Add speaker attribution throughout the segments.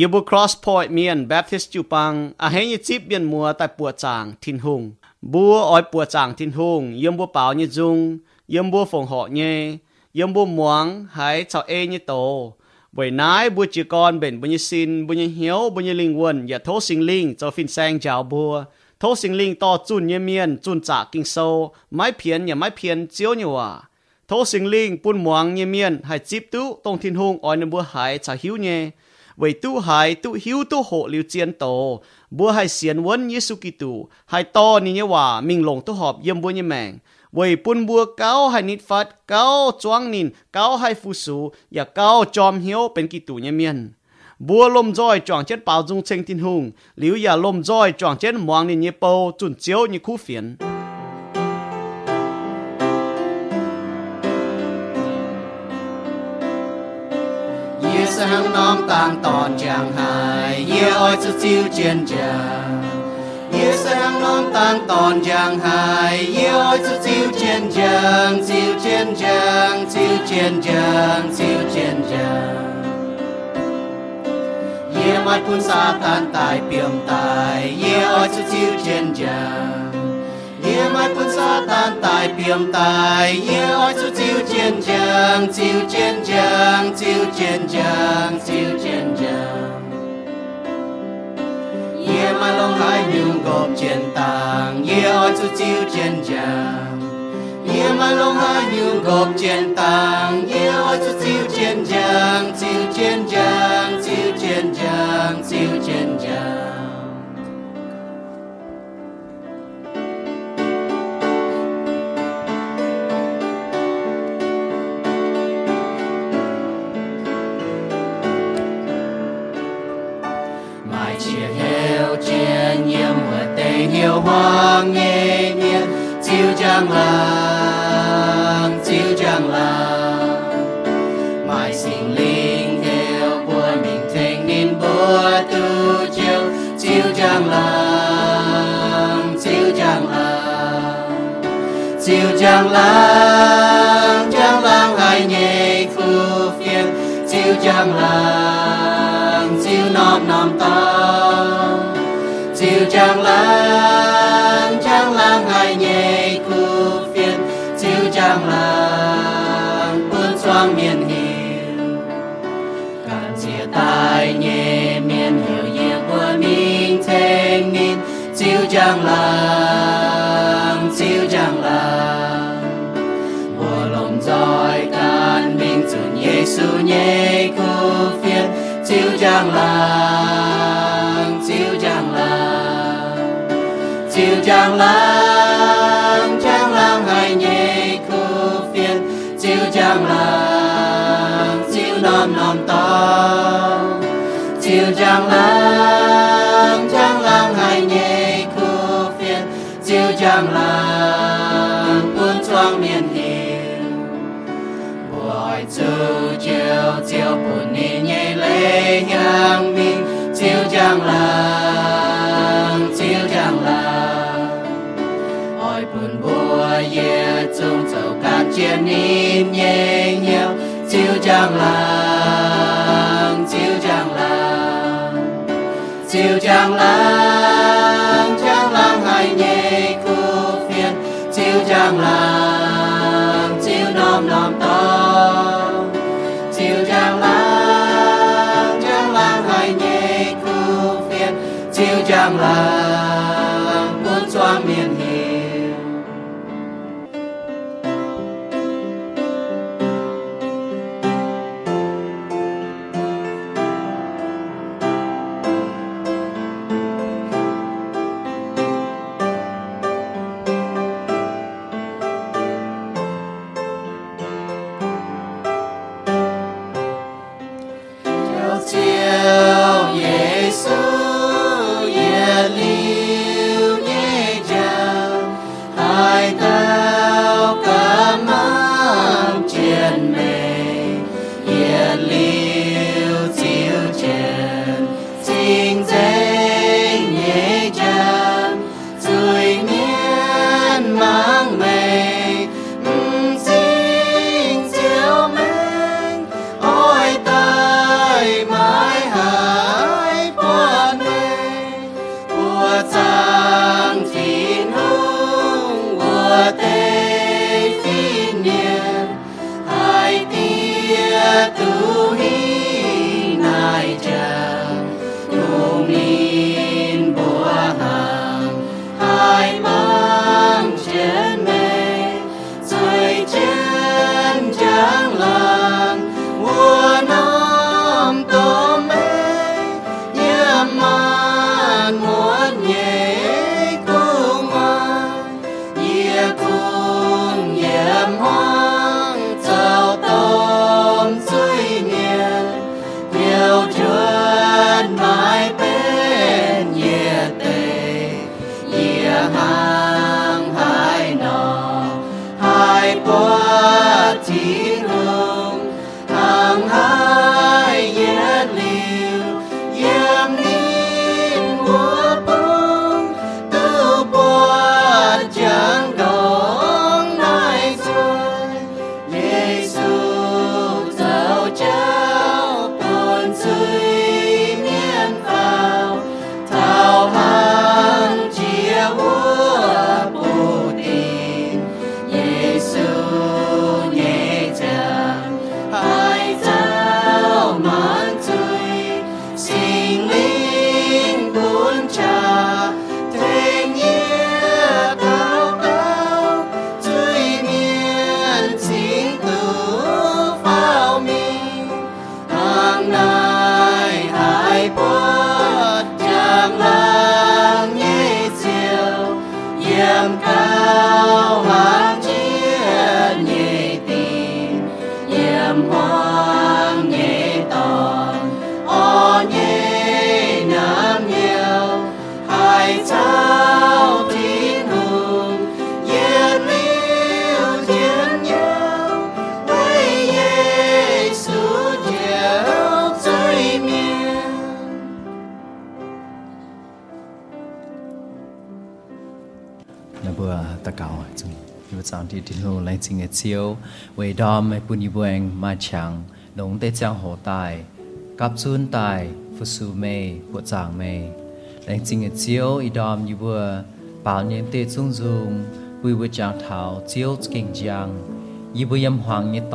Speaker 1: ยบุ cross point เมียน Baptist จูปังอาเฮยจิบเบียนมัวแต่ปัวจางทินหุงบัวอ้อยปัวจางทินหุงยมบัวเปล่าเนี่ยจุงยมบัวฝงเหาะเนี่ยยมบัวหมวงหายชาวเอเนี่ยโตบวยนายบัวจีกรเป็นบุญสินบุญเหียวบุญลิงวนอย่าโทษสิงลิงเจ้าฟินแซงเจ้าบัวโทษสิงลิงต่อจุนเยเมียนจุนจากกิงโซไม้เพียนอย่าไม้เพียนเจียวเนี่ยว่าโทษสิงลิงปุ่นหมวงเยเมียนให้จิบตู้ตรงทินหุงอ้อยนบัวหายชาวหิวเนี่ย 为都海都晓都学了战道，不系善稳耶稣基督，系多年嘅话明龙都学任本嘅命。为半บัวเก้าให้นิดฟัดเก้าจวงนินเก้าให้ฟูสูอย่าเก้าจอมเหียวเป็นกิตูเนี่ยเมียนบัวลมจ้อยจวงเจ็ดเป่าจงเชงตินหุงหลิวอย่าลมจ้อยจวงเจ็ดมวงนินเยเปาจุนเจียวนี่คู่เฟียน
Speaker 2: 夜 sang nom tang tòn chàng hài Ye oi chu chiu chen cha Ye sang nom tang tòn chàng hài Ye oi chu chiu chen chàng Chiu chen chàng Chiu chen chàng Chiu chen chàng Ye mat pun sa tan tai piam tai Ye oi chu chiu chen chàng Ye mai quân sa tan tài piam tài Ye oi chu chiu chiến trường Chiu chiến trường Chiu chiến trường Chiu chiến trường Ye mai long hai nhung gộp chiến tang Ye oi chu chiu chiến trường Ye mai long hai nhung gộp chiến tang Ye oi chu chiu chiến trường Chiu chiến trường chiếu chiêu lang làng chiêu lang. Làng chiêu lang làng lang làng hai nhẹ khu phiền. Chiếu trang làng chiếu nom nom to. Chiếu trang làng trang làng hai nhẹ khu phiền. Chiếu trang làng chiêu trang làng chiêu trang làng ôi buồn bùa ye chung châu can chiến nín nhẹ nhiều chiêu chẳng làng chiêu chẳng làng chiêu chẳng làng chẳng làng hay nhẹ khu phiền. Chiêu chẳng làng tu hinai jai 到
Speaker 3: ที่铁路来进的桥，为到没不一般马强，农得将火带，甲准带，复苏梅，不长梅，来进的桥一到一般，把年得中中，不不将头桥紧张，一不阴黄一当。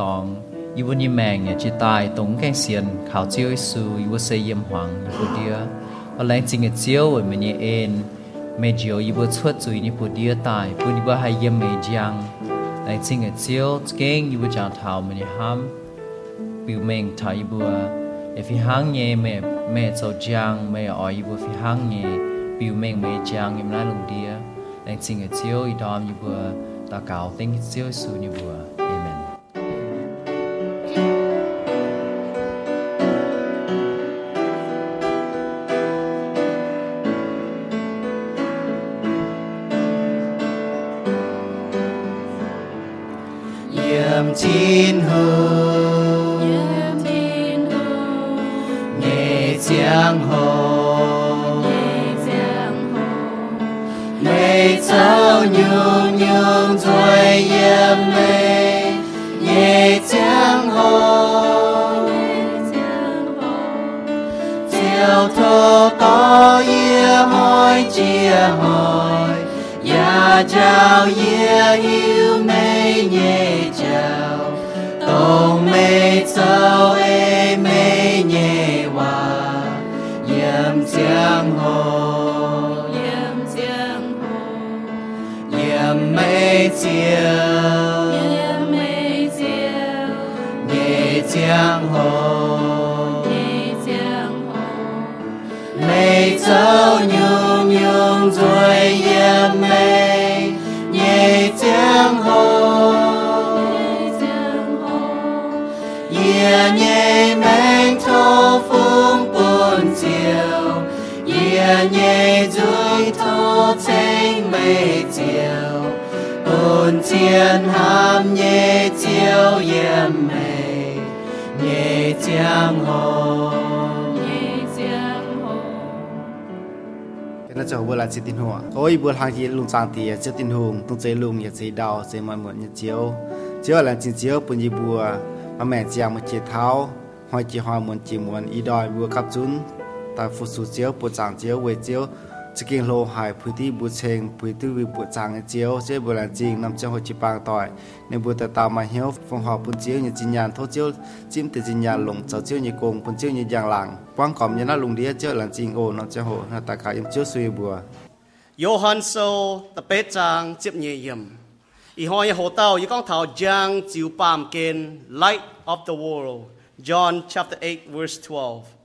Speaker 3: อีวันนี้แมงเนี่ยงจิตายตรงแกงเสียนข่าวเจียวอิสูอีวันเสียเยี่ยมหวังอีวันเดียอะไรจริงเจียวเหมือนเนี่ยเอ็น mẹ giờ y bữa xuất rồi ni bữa đĩa tài bữa đi bữa hay yếm mẹ giang lại xin cái chiều kinh y bữa chàng thảo mình ham biểu mình thảo y bữa if phi hăng nhẹ mẹ mẹ cho giang mẹ ở y bữa phi hăng nhẹ biểu mình mẹ giang em lại lùng đĩa lại xin cái chiều y đom y bữa ta cào tiếng chiều xuống y bữa
Speaker 2: thiên hương nghệ giang hồ mây cháu nhường nhường rồi yên mê nghệ giang hồ chiều thô có yê hỏi chia hỏi. Ya chào yê yêu mê nhẹ. 江 hồ.
Speaker 4: Cái là cháu vừa là chị tin hồ tôi vừa hàng gì lùng sang thì chị tin hùng tung chơi lùng nhật đào chị mọi muộn nhật chiếu. Chiếu là chị chiếu bùn gì bùa. Mà mẹ chàng một chị tháo. Hỏi chị hỏi muốn chị muốn y đòi vừa cặp chúng tại phụ sự chiếu bùn chàng chiếu về chiếu chỉ kinh lô hải phu ti bu cheng phu tư vi bu chang chiếu, chế bu lan jing nam chang ho chi pang toi nên bu ta tạo mà hiếu, phong họ pu chiếu như jin yan tho chiếu chim te jin yan lùng chao chiếu như kong pu chiếu như yang làng, quang kom như na lùng đĩa chiếu lan jing o nam chang ho na ta ka im chiếu sui bu
Speaker 1: Johan so ta pe chang chip nyi yim i ho ye ho tao i con thảo giang chiu pam ken light of the world, John chapter 8 verse 12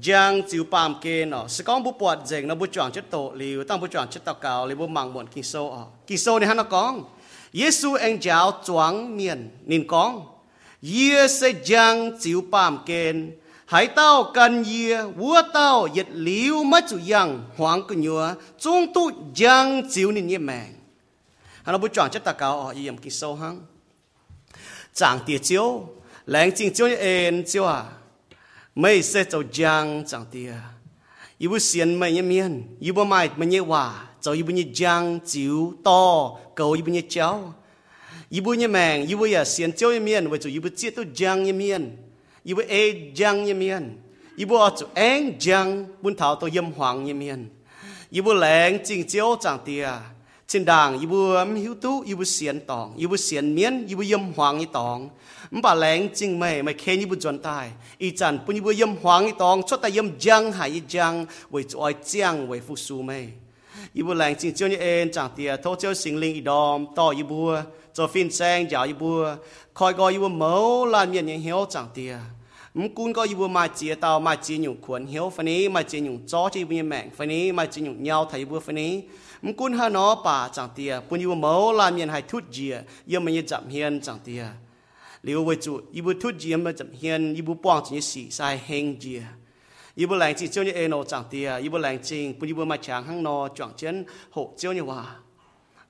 Speaker 1: Giang chiếu bám kê nó sẽ có bút bọt dành nó bút chọn chất tổ liu tăng bút chọn chất tạo cao liu bút mang bọn kinh sâu ở Kinh sâu này hắn nó con. Giêsu anh giáo choáng miền nên con. Yê sẽ giang chiếu bám kê hãy tao cần yê vua tao yết liu mất chủ giang hoàng cứ nhua, chúng tu giang chiếu nín như mẹ Hắn nó bút chọn chất tạo cao ở yếm kinh sâu hăng. Chẳng tiệt chiếu. lãnh tí chiếu như ên chiếu à. Mấy sẽ cháu giang chẳng tia yêu bu xiên mày như miên. yêu bu mày mày như hòa. Cháu yêu bu như giang chiếu to. Cầu yêu bu như cháu. yêu bu như mèng. yêu bu ya xiên cháu như miên. Vậy cho yêu bu chiết tu giang như miên. yêu bu ê giang như miên. Ý ở chỗ anh giang. Bún thảo tu yếm hoàng như miên. yêu bu lẹng tí chiếu chẳng tia Trên đàng yêu bu hiếu tú. yêu bu xiên tòng. yêu bu xiên miên. yêu bu yếm hoàng như tòng. มป่าแรงจริงไหมไม่เคยบุจวนตายอีจันปุ่นบุยมหวังอีตองชดแต่ยมจังหายจังไว้จอยเจียงไว้ฟูซูไหมอีบุแรงจริงเจ้านี่เองจังเตียโทษเจ้าสิงลิงอีดอมต่ออีบัวจอฟินแซงยาวอีบัวคอยกออีบัวเมาลานเมียนยังเหียวจังเตียมกุนก็อีบัวมาเจียเตามาเจียหยุ่งขวนเหียวฟันนี้มาเจียหยุ่งจ้อจีบุยแมงฟันนี้มาเจียหยุ่งเงาไทยบัวฟันนี้มกุนฮานอป่าจังเตียปุ่นอีบัวเมาลานเมียนหายทุดเจียยมมันยังจับเฮียนจังเตีย 留为主，伊不突然么怎现，伊不帮助死晒兴起，伊不来自叫你爱闹长地啊，伊不来自不伊不买强行闹撞 chân hộ 叫你话，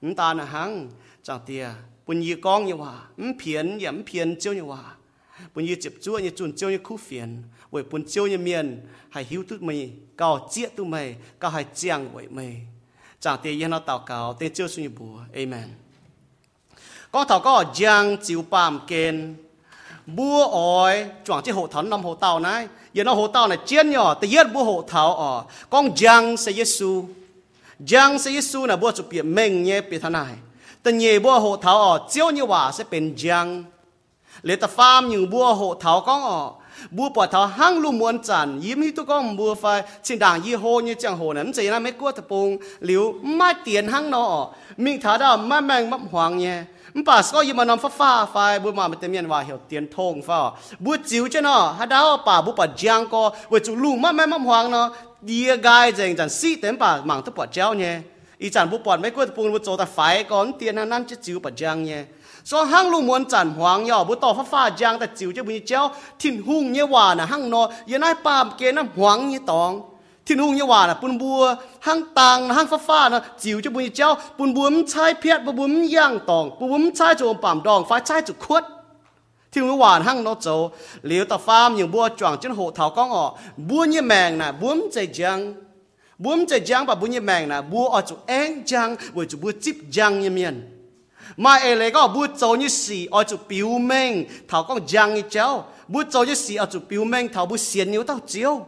Speaker 1: 唔但啊行长地啊，不伊讲你话，唔骗也唔骗叫你话，不伊接触你准叫你苦烦，为不叫你面还 hiểu tụi mày, cao chết tụi mày, cao 还降为 mày，长地也那祷告，但就是你不，Amen。เกณฑ์บัวอ้อยจวงที่หัวถอนนำหัวเต่านะอย่าน้หัวเต่าเนี่ยเจียนหยอแต่เย็ดบัวหัวเต่าอ๋อกองยังเสยซูยังเสยซูน่ะบัวจุเปียเม่ง บัวหัวเต่าอ๋อเาจะเป็นยังเหลือแต่ฟาร์มอยู่บัวหัวเต่าก็อ๋อบัวปอดเท้าห้างลูมวนจันยิ้มที่ตัวก็บัวไฟชินด่างยี่โหยี่จังโหนั้นจะยังไม่กลัวตะปงหลิวไม่เตียนห้างนอมิงถาดาไม่แมงมับหวังเนี่ยมป่าสก็ยิมานำฟ้าฟ้าไฟบุมาไม่เต็มยันว่าเหี่ยวเตียนทงฟ้าบุจิวเจ้าเนาะฮัดาวป่าบุปัดจางก็วจุลุงมไม่มาหวังเนาะเดียกายเจงจันซีเต็มป่าหมังตุปัดเจ้าเนี่ยอีจันบุปอดไม่กลัวตะปูนบุโจแต่ไฟก่อนเตียนนั้นจะจิ๋วปัดจางเนี่ย so hang lu muan chan huang yo bu to fa fa jang ta chiu je bu ni chao thin hung ye wa na hang no ye nai pam ke na huang ye tong thin hung ye wa na pun bua hang tang na hang fa fa na chiu je bu ni chao pun bua m chai phiat bu bu m yang tong bu bu m chai jo pam dong fa chai chu khuat ที่มือวานหั่งนอโจเหลียวตาฟามอย่างบัวจวงจนโหเถาก้องออบัวเนี่ยแมงนะบัวมใจจังบัวมใจจังปะบัวเนี่ยแมงนะบัวออจุเองจังบัวจุบัวจิบจังเนี่ยเมียน mà ai lấy có bút cho như xì ở chỗ biểu minh thảo con giang như cháu bút cho như xì ở chỗ biểu minh thảo bút xiên như tao chiếu.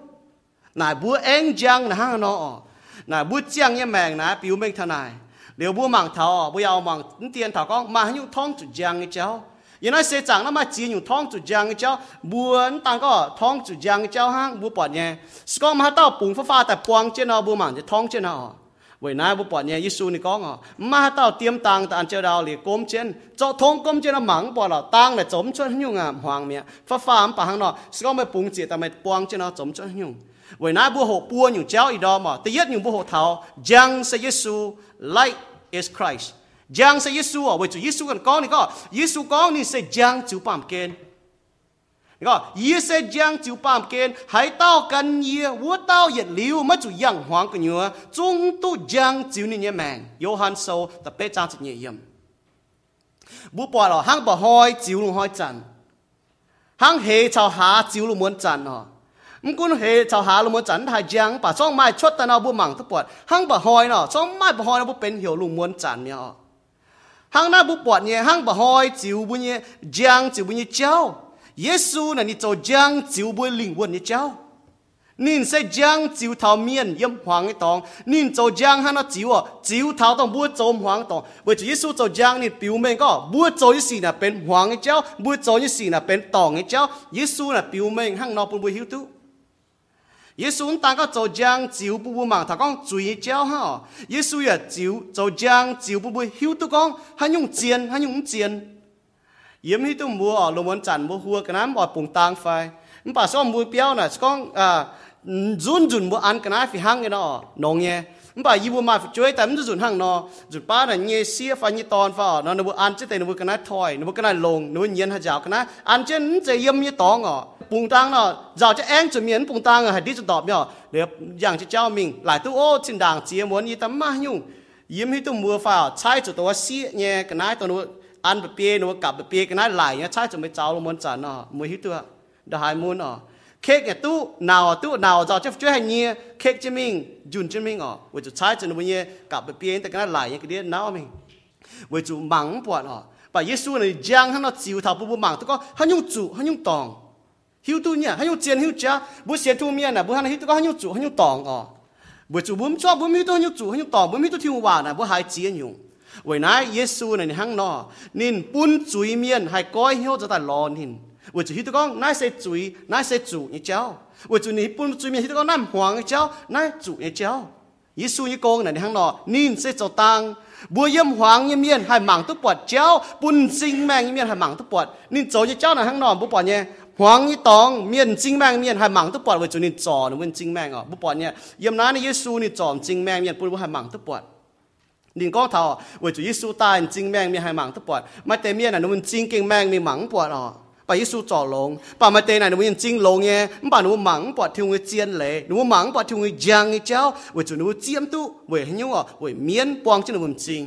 Speaker 1: Nãy bút anh giang là hang nó nãy bút giang như mèn nãy biểu minh thằng này liệu bút mảng thảo bây giờ mảng tiền, thảo con mà hữu thông chỗ giang như cháu giờ nói sẽ chẳng nó mà chỉ nhiều thông chỗ giang như cháu buồn tăng có thông chỗ giang như cháu hang bút bọt nhẹ. Có mà tao bùng phá phá tại quang trên nó bút mảng thì thông trên nó vậy nay bố bỏ nhẹ Giêsu này có ngọ mà tao tiêm tang tao ăn chơi đào liền cốm chén cho thông cốm chén nó mắng bỏ là tang là chống chân nhung à hoàng mẹ. Phát phàm bà hàng nó, sẽ có mấy bùng chỉ ta mày quăng chén nó chống chân nhung. Vậy nay bố hộ bua nhung chéo ý đó mà. Tự nhất nhung bố hộ thảo giang sẽ Giêsu light is Christ. Giang sẽ Giêsu ở à? vậy chú Giêsu còn con này có. Giêsu con này sẽ giang chú bám kênh จิวลงห้อยจันห้างเฮชาวหาจิวลงม้วนจันเนาะมกุนเฮชาวหาลงม้วนจันทายยังป่าช่องไม้ชดตะนาบุหมังทุกปวดห้างบ่ห้อยเนาะช่องไม้บ่ห้อยเนาะบุเป็นเหี่ยวลงม้วนจันเนี่ยห้างหน้าบุปวดเนี่ยห้างบ่ห้อยจิวบุเนี่ยยังจิวบุเนี่ยเจ้า 耶稣呢，你做将就不灵魂的教，你说将就头面也黄一动，你做将喊那酒啊，酒头都不做黄一堂。为主耶稣做将你，表面个不做一事呢，变黄一教；不做一事呢，变动一教。耶稣呢，表面喊那不不晓得。耶稣大家做将就不不忙，他讲醉教哈。耶稣也酒做将就不不晓得讲，还用煎，还用煎。yếm hi tu mua ở lùm chăn mua hua cái nám ở bùng tang phai. Bà so mua béo nè con à run run ăn cái nám phi hang cái nó nong nghe bà yi mua mà chơi tắm run hang nó run ba là nghe xia phải như tòn phải nó nó mua ăn chứ tay nó mua cái nám thoi, nó mua cái nám lồng nó mua nhiên hạt dạo cái nám ăn chứ yếm như tòn ngọ bùng tang nó dạo cho anh chuẩn miễn bùng tang hạt đi chuẩn đọp nhở. Để dạng cho cháu mình, lại tu ô trên đàng chia muốn như tắm ma nhung. Yếm hi tu mua phải sai cho tôi xia nghe cái nám tôi ăn bắp bia nó cặp bắp bia cái này lại nhá chắc cho mới cháu luôn muốn trả nó mới hít được đã hai muốn ở. Khét cái tu nào tu nào cho cho chơi hành nhia khét cho mình dùn cho mình ở. Với chú chắc cho nó bây giờ cặp bắp bia cái này lại nhá cái đấy, nào mình. Với chú mắng bọn ở. Và Giêsu này giang hắn nó chịu thảo bù bù mắng, tôi có hắn nhung chủ hắn nhung tòng. Hiu tu nhỉ hắn nhung chiến hiu cha bố xem thu miên này bố hắn hiu tức có hắn nhung chủ hắn nhung tòng ở. Bố chủ bố cho bố mi tu nhung chủ hắn nhung tòng. Bố mi tôi thiếu hòa này bố hai chiến nhung. วันายเยซูในห้างนอนินปุ้นจุยเมียนให้ก้อยเหี่ยวจะตัดรอนินว่าจะฮิตกองนายเสจุยนายเสจุยเจ้าว่าจะนี่ปุ้นจุยเมียนฮิตกองนั่นหวังเจ้านายจุยเจ้าเยซูนี่กงในห้างนอนินเสจตังบัวเยี่ยมหวังเยี่ยมเมียนให้หมังตุปวดเจ้า ปุนซิงแมงเยี่ยมเมียนให้หมังตุปวดนินโจยเจ้าในห้างนอบุปวดเนี่ยหวังยี่ตองเมียนจิงแมงเมียนให้หมังตุปวดว่าจุนินจอหนูเวนจิงแมงอะบุปอดเนี่ยยามนั้นเยซูนี่จอมจิงแมงเมียนปุนว่าหมังตุปอด นินก็ทอว่าจุยิสูตายจริงแมงมีหายหมังตะปวดมาเตเมียน่ะนุ่มจริงเก่งแมงมีหมังปวดอ๋อปยิสูจ่อลงป่ามาเตน่ะนุ่มจริงลงเงี้ยมันป่านุ่มหมังปวดทิวเงี้ยเจียนเลยนุ่มหมังปวดทิวเงี้ยยางเงี้ยเจ้าว่าจุนุ่มเจียมตู้ว่าเหี้ยวอ๋อว่าเมียนปวงจริงนุ่มจริง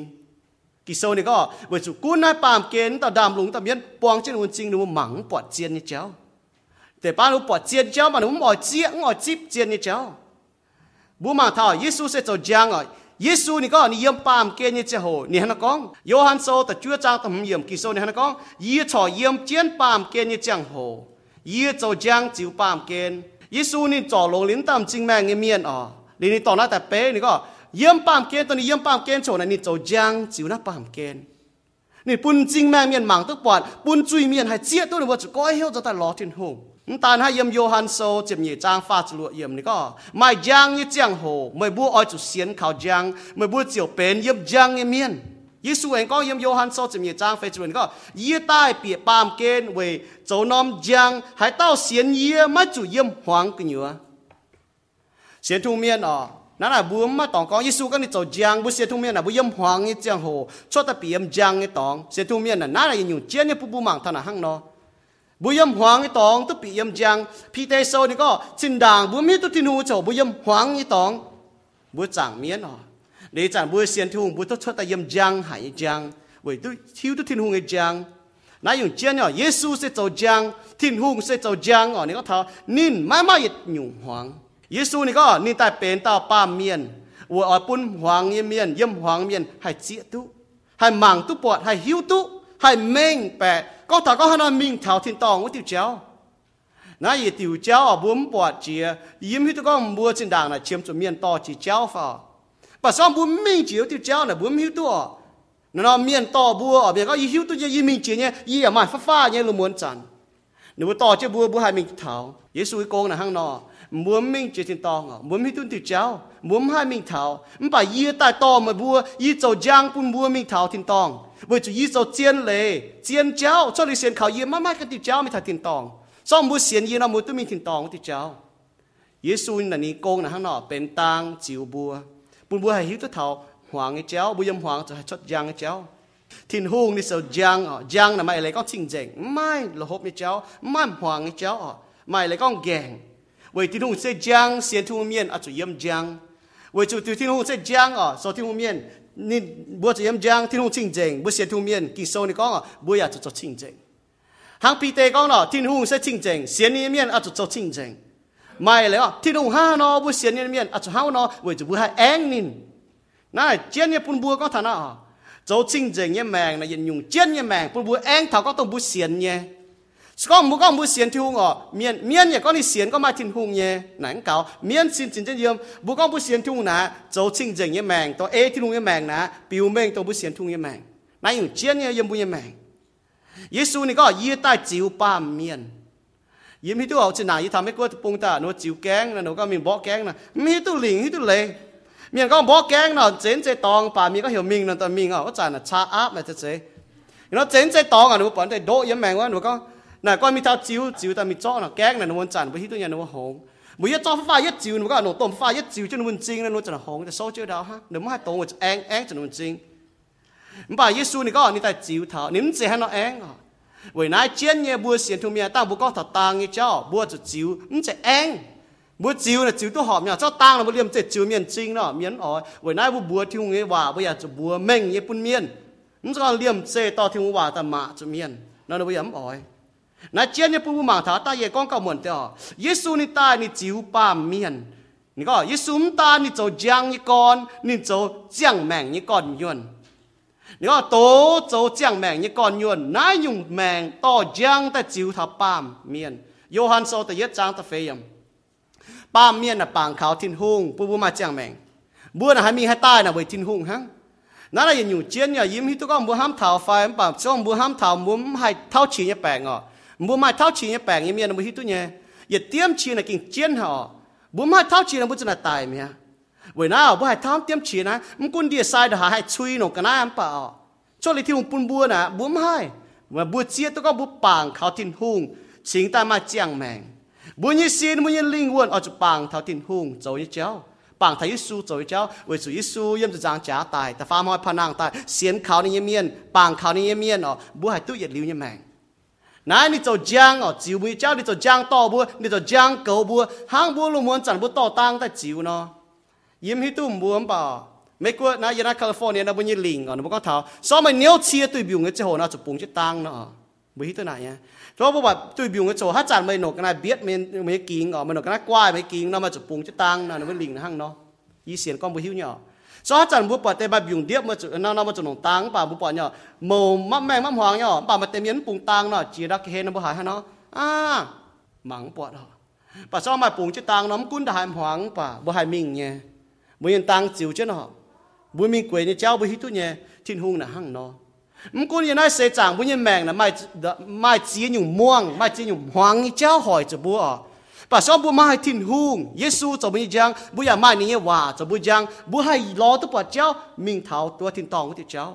Speaker 1: กิโซนี่ก็ว่าจุกุ้นนายปามเกณฑ์ต่อดามลุงต่อเมียนปวงจริงนุ่มจริงนุ่มหมังปวดเจียนเงี้ยเจ้าแต่ป้านุ่มปวดเจียนเจ้าป่านุ่มอ๋อเจียงอ๋อจิบเจียนเงี้ยเจ้าบุมาทอยิสูเสจจางอ๋อ ยิสูนี่ก็นิยมปามเกนี่เจโหนี่ฮะนะกองโยฮันโซแต่ชั่วจางตำเยี่ยมกิโซนี่ฮะนะกองยี่ชอเยี่ยมเจียนปามเกนี่เจียงโหยี่โจจางจิวปามเกนยิสูนี่จ่อลงลิ้นตามจริงแมงเมียนอ๋อนี่นี่ต่อหน้าแต่เป๊นี่ก็เยี่ยมปามเกนตัวนี้เยี่ยมปามเกนโชนะนี่โจจางจิวนะปามเกนนี่ปุ่นจริงแมงเมียนหมังตึกปอดปุ่นจุยเมียนให้เจียตัวนี่ว่าจะก้อยเหี้ยวจะแต่รอทิ้งโฮ 但系任约翰数接嘢张发出落任呢个，买将一将好，咪不爱就先靠将，咪不就变任将一面。耶稣人讲任约翰数接嘢张发出呢个，一代别班见为做nom将，还到先耶咪就任黄个牛。先出面哦。นั่นแหละบัวมาตองกองยิสุกันนี่จะจางบุเสียทุ่งเมียนน่ะบุยมหวางนี่จางโหชดตะเปียมจางนี่ตองเสียทุ่งเมียนน่ะนั่นแหละยังอยู่เจียนนี่ปุ๊บปุ๊บมังท่าน่ะหั่งเนาะ บุยมหวางอีตองตุปียมจังพี่เตโซนี่ก็จินด่างบุมีตุทินูโจบุยมหวางอีตองบุจางเมียนอ๋อเดจันบุเซียนทุงบุตุชดตะยมจังหายจังเว้ยตุทิวตุทินูไงจังนายอยู่เจียนอ๋อเยซูเสโจจังทินหุงเสโจจังอ๋อนี่ก็เท่านินไม่ไม่ยิดหยุ่งหวางเยซูนี่ก็นี่แต่เป็นตาป้าเมียนวัวอ่อปุ่นหวางเมียนเยี่ยมหวางเมียนให้เจียตุให้มังตุปวดให้หิวตุให้เม่งแปะ có ta có hắn mình thảo thiên tòng với tiểu chéo na ye tiểu chéo ở bốn bọt chia yếm hít có mua trên đàng là chiếm chỗ miền to chỉ chéo phò bà sao bốn mình chiếu tiểu chéo là bốn hít tua nó miền to bùa, ở miền có yếm hít tua yếm mình chia nhé yếm mà phát pha nhé luôn muốn chẳng nếu to chứ bùa bùa hai mình thảo. Yếm suy công là hang nọ. Muốn mình chỉ thiên tòng à, muốn hít tua tiểu chéo muốn hai mình thảo. Bà yếm tại to mà bùa yếm dầu giang cũng bùa mình thảo thiên tòng. บุจะยีเจ้าเจียนเลยเจียนเจ้าเจ้าเลยเสียนเขาเยี่ยมมากๆกันติเจ้าไม่ถ่ายตินตองซ่อมมือเสียนเยีนเอามือต้องมีตินตองติเจ้าเยซูนั่นนี่โกงนะข้างนอกเป็นตางจิวบัวปุ่นบัวให้หิวตัวเถาหวังไอ้เจ้าบุยมหวังจะชดยังไอ้เจ้าทินหูงนี่เสียวยังอ๋อยังนะไม่อะไรก็จริงเจงไม่ละหบไอ้เจ้าไม่หวังไอ้เจ้าอ๋อไม่อะไรก็แกงเวทินหูเสียยังเสียนทุ่งเมียนอาจจะเยี่ยมยังเวจูทินห่วงเสียยังอ๋อโซทินหูเมียน นี่บัวจะยำจางที่หงชิงเจงบัวเสียทุ่มเย็นกิโซนี่ก้องอ่ะบัวอยากจะจดชิงเจงหางปีเตก้องเนาะที่หงเสียชิงเจงเสียนี่เมียนอาจจะจดชิงเจงไม่เลยอ่ะที่หงห้าเนาะบัวเสียนี่เมียนอาจจะห้าเนาะบัวจะบัวให้แองนินน่าเจียนเนี่ยปุ่นบัวก็ฐานะอ่ะจดชิงเจงเนี่ยแมงนะยันยุงเจียนเนี่ยแมงปุ่นบัวแองเท่าก็ต้องบัวเสียนเนี่ย con muốn con muốn xiên thiu hung ở miền miền nhà con đi xiên có mai thiên hùng nhé nãy cáo miền xin chính chân yếm bố con muốn xiên thu nà cháu chính chính nhé mèng tôi ê thiên hùng nhé mèng nà biểu mình tôi muốn xiên thu nhé mèng nãy những chiến nhé yếm bu nhé mèng Giêsu này có yết tai chiếu ba miền yếm hít tu học trên nào yết tham mấy cô bông ta nó chiếu kén là nó có mình bỏ kén nè mi hít tu liền hít tu lệ miền có bỏ kén nào chén chế tòng bà mi có hiểu mình là tao mình à có trả là cha áp là thế chế nó chén chế tòng à nó bỏ để đổ yếm mèng quá nó có น่ะก้อนมีเท้าจิ้วจิ้วแต่มีจ้อน่ะแก๊กน่ะนวลจันทร์ไปที่ตัวยันนวลหงมือยัดจ้อฟ้ายัดจิ้วมันก็หนูต้มฟ้ายัดจิ้วจนนวลจริงน่ะนวลจันทร์หงแต่โซ่เจ้าดาวฮะหนูไม่ให้ตรงแองแองจนนวลจริงมันบอกเยซูนี่ก็นี่แต่จิ้วเท้านิ่มเสียให้น้อแองอ่ะเว้ยนายเจียนเนี่ยบัวเสียนทุ่มเนี่ยตั้งบัวก็ถัดตางเงี้ยเจ้าบัวจะจิ้วมันจะแองบัวจิวนะจิวตัวหอมเนี่ยเจ้าตังเราเรียมเจ็ดจิวเมียนจริงเนาะเมียนอ๋อไว้นายบัวบัวที่หงเอว่าบ่อยากจะบัวเม่งเยปุ่นเมียนมันก็เรียมเจต่อที่หงว่าแต่มาจะเมียนนั่นเราเรียมอ๋อย นาเจียนเนี่ยปูมังถาตาเยก้องก็เหมือนเดียวยิสูนี่ตานี่จิวปามเมียนนี่ก็ยิสูมตานี่โจเจียงยี่ก่อนนี่โจเจียงแมงยี่ก่อนยวนนี่ก็โตโจเจียงแมงยี่ก่อนยวนนายยุงแมงต่อเจียงแต่จิวทับปามเมียนโยฮันโซแต่เยจางตะเฟยมปามเมียนน่ะปางเขาทิ้นหุ่งปูปูมาเจียงแมงบัวน่ะให้มีให้ใต้น่ะไว้ทิ้นหุ่งฮังนั่นอะไรอยู่เจียนเนี่ยยิ้ที่ตุก็บัวห้ามเท้าไฟมันปามช่วงบัวห้ามเท้ามุ้มให้เท้าฉีเนี่ยแปลงอะ บัวไม่เท้าฉีเนี่ยแปลงยี่เมียนบัวที่ตัวเนี่ยอย่าเตรียมฉีน่ะกิ่งเจียนห่อบัวไม่เท้าฉีน่ะบัวจะน่ะตายเมีย vậy nào bữa hai tham tiêm chỉ na mình quân địa sai được hai chui nó cái nào em bảo cho lấy thiên bún bùa nè bún hai và bùa chia tôi có bùa bảng khảo thiên hùng chính ta mà chẳng mèng bùa như xin bùa như linh quân ở chỗ bảng khảo thiên hùng dấu như cháu bảng thấy Giêsu dấu như cháu vì chủ Giêsu yếm cho giang trả tài ta phá mọi phản năng tài xiên khảo như miên bảng khảo như miên ở bùa hai tụi yết liu như mèng nãy đi cho giang ở chiều bùi cháu đi cho giang to bùa đi cho giang cầu bùa hang bùa luôn muốn chẳng bùa to tăng tại chiều nó ยิ้มให้ตุ้มบวมป่าไม่กลัวนะยันแคลิ nãy đi cho giang ở chiều bữa cháu đi cho giang to bữa đi cho giang cầu bữa hàng bữa luôn muốn chẳng bữa to tăng tại chiều nó. Yếm hi tu muốn bảo mấy cô nãy giờ California nó bao nhiêu lỉnh ở nó bao có thảo. Sao mà nếu chia tụi biểu người chơi hồ nào chụp bùng chết tăng nó? Mấy tôi này nhá. Rồi bố bà tụi biểu người chơi hát chẳng mày nổ cái này biết mấy mày kinh ở mày nổ cái này quay mày kinh, nó mà chụp bùng chết tăng nó nó mới lỉnh nó hăng nó. Ý xiên con bố hiu nhỏ cho chân bố bỏ tay bà dùng điệp mà chữ nó nó mà chữ nông tang bà bố bỏ nhở màu mắt mèn mắt hoàng nhở bà mà tay miến bùng tang nó, chỉ ra cái hên nó bố hại ha nó. À mắng bỏ đó bà cho mà bùng chữ tang nó cún đã hại hoàng, bà bố hại mình nhé bố yên tang chịu chứ nó. Bố mình quên như cháu, bố hít tu nhé thiên hung là hăng nó. Mình cũng như nói sẽ chẳng bố yên mèn là mai mai chỉ nhung muông, mai chỉ nhung hoàng cháu hỏi cho bố à ปะสอบุมาให้ทินหุงเยซูจะมีจังบุยามานี้ว่าจะบุจังบุให้รอตัวเจ้ามิงเท้าตัวทินตองตัวเจ้า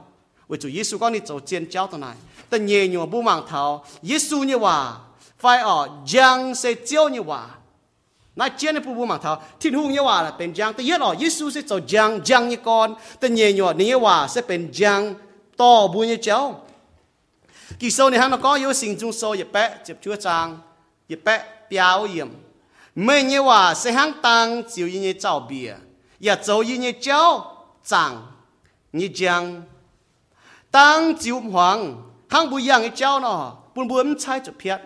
Speaker 1: วิจูเยซูก็นี่จะเจียนเจ้าตัวไหนแต่เยนอยู่บุมังเท้าเยซูเนี่ยว่าไฟออกยังเสียเจ้าเนี่ยว่านายเจียนผู้บุมังเท้าทินหุงเนี่ยว่าเป็นจังแต่เยอะหรอเยซูเสียจะจังจังเนี่ยก่อนแต่เยนอยู่นี่ยว่าเสียเป็นจังต่อบุญเนี่เจ้ากี่โซนี่ฮะมันก็อยู่สิ่งจุงโซอย่แปะเจ็บชั่วจางยแปะเปียวเยี่ยม 每年 nhi 当，就一年造别，也做一年交账，你讲当就黄，还不一样个交咯，不不 bìa,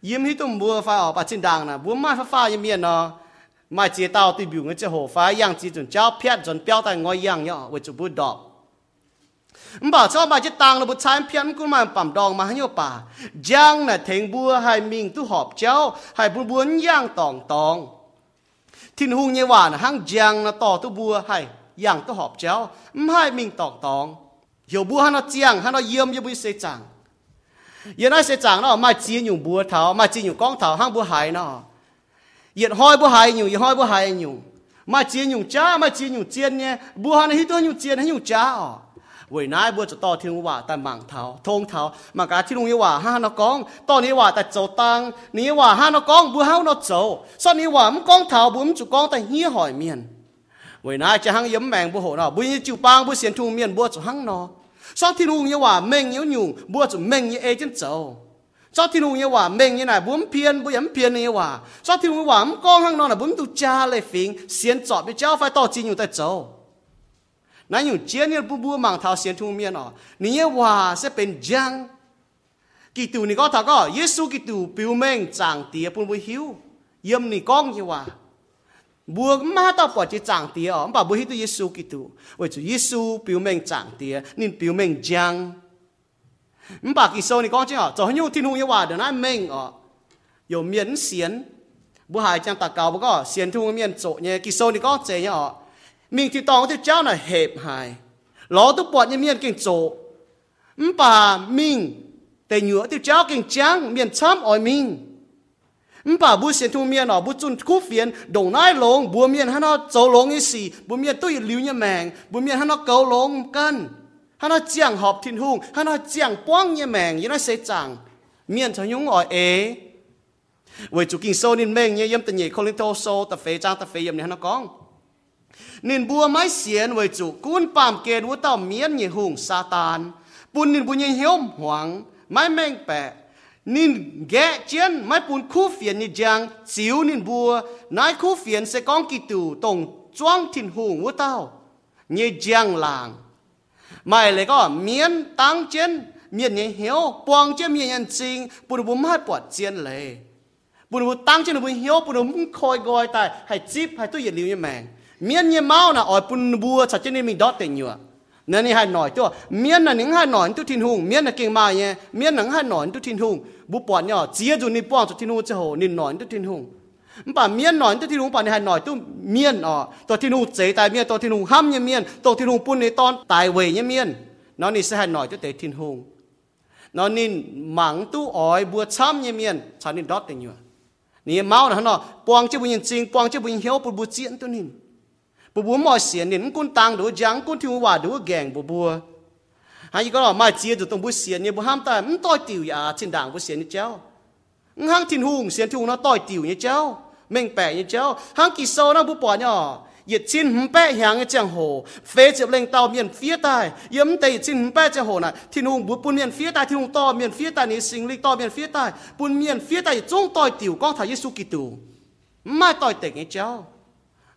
Speaker 1: 因为都 trầu y nhi tráo, tràng, nhi trang, tang, 就表达我一样哟，我就不懂 bà cho bà chỉ tăng là bút sai phiền cũng mà bẩm đòn mà hay bà. Giang là thành bua hai mình tu họp cháu, hai buôn buôn giang tòng tòng. Thiên hùng như vậy là giang là tỏ tu bua hai giang tu họp cháu hai mình tòng tòng. Hiểu bua hắn giang hắn yếm như bui xây chẳng giờ nói xây chẳng nó mà chỉ nhung bua thảo, mà chỉ nhung con thảo hang bua hải nó. Hiện hoi bua hải nhung hiện hoi bua hải nhung. Mà chỉ nhung cha, mà chỉ nhung chiên nhé bua hắn hít tu nhung chiên hắn nhung cha. เวนายบัวจะต่อที่ว่าแต่มังเทาทงเทามากาที่ลุงว่าห้านกองตอนนี้ว่าแต่โจตังนี้ว่าห้านกองบัวเฮานโจซ้อนนี้ว่ามันกองเทาบุ้มจุกองแต่เฮียหอยเมียนเวนายจะหังยิ้มแมงบัวหัวนอบุญจิวปางบุเสียนทุ่งเมียนบัวจะหังนอซ้อนที่ลุงว่าเมงเยี่ยวหนุ่งบัวจะเมงเยี่ยเอจนโจซอที่นูเนี่ว่าเม่งยี่ไหนบุ้มเพียนบุยมเพียนนี้ว่าซอที่ลุงว่ามันกองห้างนอนน่ะบุ้มตุจ้าเลยฟิงเสียนจอบไปเจ้าไฟต่อจีนอยู่แต่เจ นั่นอยู่เจียนเนี่ยปูบูมังเท้าเสียนทุ่มเมียนอ๋อนี่เนี่ยว่าจะเป็นจังกิตูนี่ก็ถ้าก็เยซูกิตูปิวเมงจางเตียปูบูหิวเยี่ยมนี่ก้องยี่ว่าบัวมาต่อปอดจะจางเตียอ๋อบ่บัวหิวตัวเยซูกิตูเว้ยจูเยซูปิวเมงจางเตียนี่ปิวเมงจังมันปากกิโซนี่ก้องจริงอ๋อจะให้ยูที่นู่นยี่ว่าเดี๋ยวนั้นเมงอ๋ออยู่เมียนเสียนบัวหายจังตะเกาบ่ก็เสียนทุ่มเมียนโจเนี่ยกิโซนี่ก็เจียอ๋อ mình thì tòng theo cháu là hẹp hài ló tôi bọt như miền kinh chỗ. Bà mình tề nhựa tiêu cháu kinh trắng miền chăm ỏi mình. Bà bu xiên thu miền ở bu chun cú phiền đầu nai lông bu miền hắn nó chỗ lông ấy xì bu miền tôi lưu như mèng bu miền hắn nó cầu lông cân. Hắn nó chiang họp thiên hung hắn nó chiang quang như mèng như nó sẽ chẳng. Miền cho nhúng ỏi ế. Với chủ kinh sâu nên mèng như yếm tình nhị không lên thô sâu tập trang tập yếm này hắn nó con. นี่ยฮันเอากองนินบัวไม้เสียนเวจุกุนปามเกณฑ์วัวเต่าเมียนยี่หุงซาตานปุนนินบุญยี่เหี่ยวหวังไม้แมงแปะนินแกะเจียนไม้ปูนคู่เฟียนนี่จังสิวนินบัวนายคู่เฟียนเสกองกิตูตรงจ้วงทินหุงวัวเต่ายี่จังลาง mày lại có miễn tăng chiến miễn nhẹ hiếu quang chiến miễn nhân chính bùn bùn hát bọt chiến lệ bùn bùn tăng chiến bùn hiếu bùn bùn khôi gọi tại hay chip hay tôi nhiệt liu như mèng miên như máu na ỏi bùn bùa chặt chiến mình đót tiền nhiều, nên ni hai nói tôi miên là những hai nói tôi thiên hùng miên là kinh mai nhé. Miên là hai nói tôi thiên hùng. Bù bọt nhỏ chia dù ni bọt tôi thiên hùng cho hồ ni nói tôi thiên hùng. Bà miên nói tôi thiên hùng bà ni hai nói tôi miên ờ tôi thiên hùng chế tài miên tôi thiên hùng ham như miên. Tôi thiên hùng bún ni ton tài về như miên. Nó ni sẽ hai nói tôi tế thiên hùng. Nó nên mắng tu ỏi bùa chăm như miên chả ni đót tiền nhiều, ni máu là nó quang chứ bùn chính quang chứ bùn hiếu bùn bùn chiến tôi nín bố bố mọi xiên nên con tăng đủ giang con thiếu hùng hòa đủ gèng bố bùa hay có là mai chia được tông bố xiên như bố ham ta không tôi tiểu à trên đảng bố xiên như cháu hang thiên hùng xiên thiên nó tôi tiểu như cháu mình bẻ như cháu hang kỳ sâu nó bố bỏ nhỏ yết chín hùng bẻ hàng cái chàng hồ phê chụp lên tàu miền phía tai. Yếm tây chín hùng bẻ chàng hồ này thiên hùng bút bún miền phía tai thiên hùng to miền phía tai này sinh linh to miền phía tai. Bún miền phía tai trung tỏi tiểu con thầy Giêsu Kitô mai tỏi tỉnh như cháu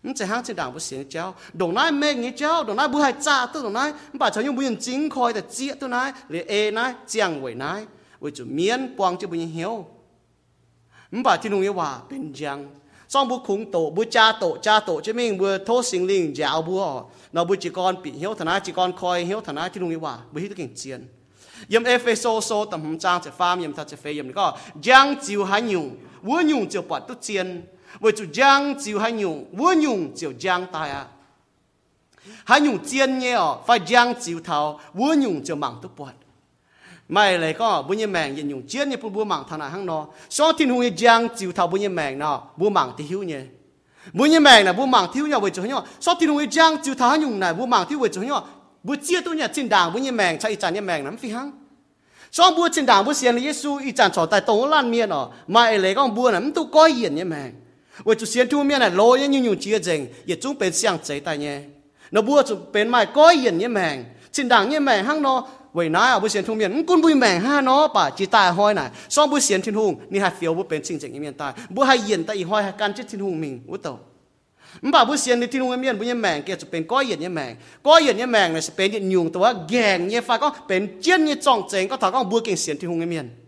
Speaker 1: 唔只行正当不成招，同乃咩嘅招，同乃不系炸都同乃，把采用不用整开的接都乃，你 A 乃将为乃，为咗面帮就不用晓，唔把天龙嘅话变将。song bu khung tổ bu cha tổ cha tổ chứ mình bu thô sinh linh giáo bu nó bu chỉ con bị hiếu thằng chỉ con coi hiếu thằng ai thì đúng hòa bu hiếu kinh chiến yếm Epheso so tầm hầm trang sẽ phàm yếm thật sẽ phê yếm có giang chiều hai nhung vua nhung chiều bọt tu chiến với chủ giang chịu hai nhung, vua nhung chịu giang tai à. Hai nhung chiến nhé phải giang chịu thảo, vua nhung chịu mảng tốt bọt mai lại có bún nhiêu mèng yên nhung chiến như phun bún mảng thằng nào hăng nó so thiên hùng giang chịu thảo bún nhiêu mèng nó bún mảng thì hiu nhé. Bún nhiêu mèng là bún mảng thiếu nhau với chỗ nhau so thiên hùng giang chịu thảo nhung dùng này bún mảng thiếu với chỗ nhau bữa chia tôi nhà trên đảng bún nhiêu mèng chạy chán nhiêu mèng lắm phi hăng. So bún trên đảng bún xiên là Giêsu y chán trò tại tổng lan miên ở. Mai lại có bún là tu coi yên nhiêu mèng. với chỗ xiên tu miên này lôi như dùng chia dành giờ chúng bên xiang chế tại nhé nó bún chỗ bên mai coi hiển nhiêu mèng trên đảng nhiêu mèng hăng nó vậy nói à bữa xiên thung miền cũng bùi mèng ha nó bà chỉ tài hoi này so bữa xiên thiên hùng ni hai phiếu bữa bên chính chính miền tai bữa hai yên tại hoi hai can chết thiên hùng mình bữa tàu มบ่าบุเสียนในที่นุ่งเมียนบุญแมงเกจะเป็นก้อยเหยียดเนี่ยแมงก้อยเหยียดเนี่ยแมงเนี่ยจะเป็นเหยียดยุงตัวแกงเนี่ยฟ้าก็เป็นเจียนเนี่ยจ่องเจงก็ถาก็บัวเก่งเสียนที่หุงเมียนบุมาเสียนในที่หุงแต่โจจะโลยี่สี่มิง为จะบุญเจียวกันเต่าเมียบุญเจียวต้องจริงจริงว่าเต่าเจียว为那将就他用 u nhung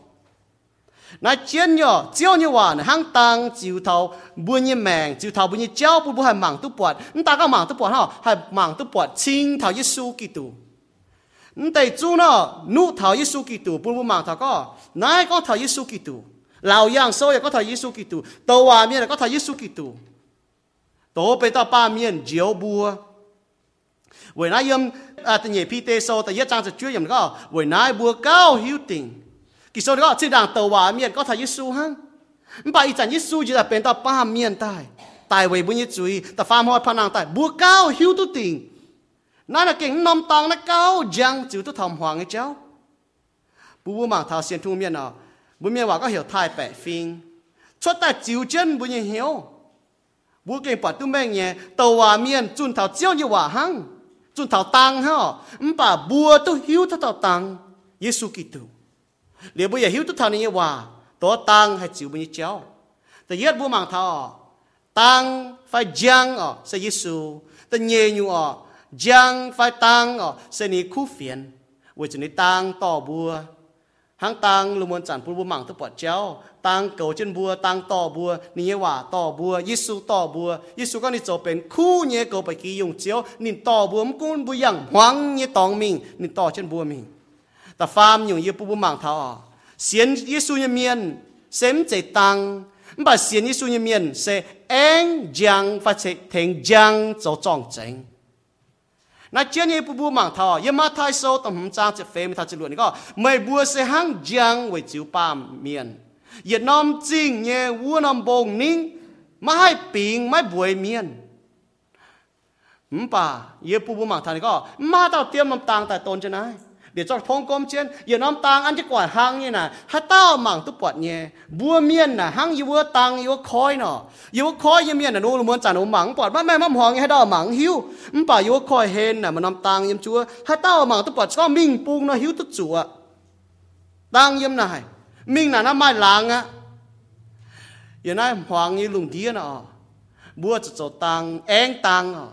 Speaker 1: 那见哟，叫你玩行当就头不你命，就头不你教不不还忙都不，你大家忙都不哈，还忙都不，清头一书记度。你得做呢，怒头一书记度，不不忙头个，哪个头一书记度？老样所有个头耶稣基督，到外面个头耶稣基督，都被到八面脚步。为那样啊，等你皮带手，但一张是主任个，为那步高晓定。 กิโซก็ที่ดังตัวเมียนก็ทาวยิสุฮังมันไปอีจันยิสุจะเป็นต่อป้าเมียนตายตายไว้บุญยิจุยแต่ฟาร์มหอยพนังตายบัวเก้าหิวตุติงนั่นเก่งนมตองนะเก้าจังจิวตุทำหวังไอ้เจ้าบูบูมังทาเสียนทุ่งเมียนอ่ะบุเมียว่าก็เหี่ยวทายแปะฟิงชดแต่จิวเจนบุญเหี่ยวบูเก่งปัดตุ้มแม่งเนี่ยตัวเมียนจุนเท่าเจ้าอยู่ว่าหังจุนเท่าตังฮะมป่าบัวตุหิวเท่าเท่าตังเยซูกิตู เหลียบุยหิวตุทานี้ว่าตัวตังให้จิวบุญเจ้าแต่ยอดบุมังท้อตังไฟจังอ๋อเสยิสูแต่เยยูอ๋อจังไฟตังอ๋อเสนีคู่เฟียนวิจนิตังต่อบัวหางตังลุมวนจันพูบุมังตุปอดเจ้าตังเก่าเช่นบัวตังต่อบัวนี่ว่าต่อบัวยิสูต่อบัวยิสูก็นี่จะเป็นคู่เนี่ยเก่าไปกี่ยงเจ้านี่ต่อบัวมันกุนบุยังหวังเนี่ยตองมิงนี่ต่อเช่นบัวมิง ำตางอันจะกว่าหางเนี่ยนะถ้าเต้าหมังตุปวดเนี่ยบัวเมียนน่ะหางอยู่วัวตังอยู่คอยเนาะอยู่คอยยังเมียนน่ะนู้นเหมือนจานหนูหมังปวดบ้านแม่มั่มหองให้ดอกหมังหิวมป่าอยู่คอยเห็นน่ะมันน้ để cho phong công trên giờ nó tăng ăn chứ quả hang như nè ha tao mảng tu quạt nhẹ, bua miên nè hang yếu tăng yếu khói nọ. Yếu khói yếu miên nè nô muốn trả nô mảng quạt. Mà mẹ mắm hoàng ha tao mảng hiu. Mà bảo yếu khói hên nè mà nằm tăng yếm chúa ha tao mảng tu quạt cho mình buông nó hiu tu chúa tăng yếm này mình là nó mai lang á. Giờ nay hoàng như lùng tía nọ. Bua cho tăng eng tăng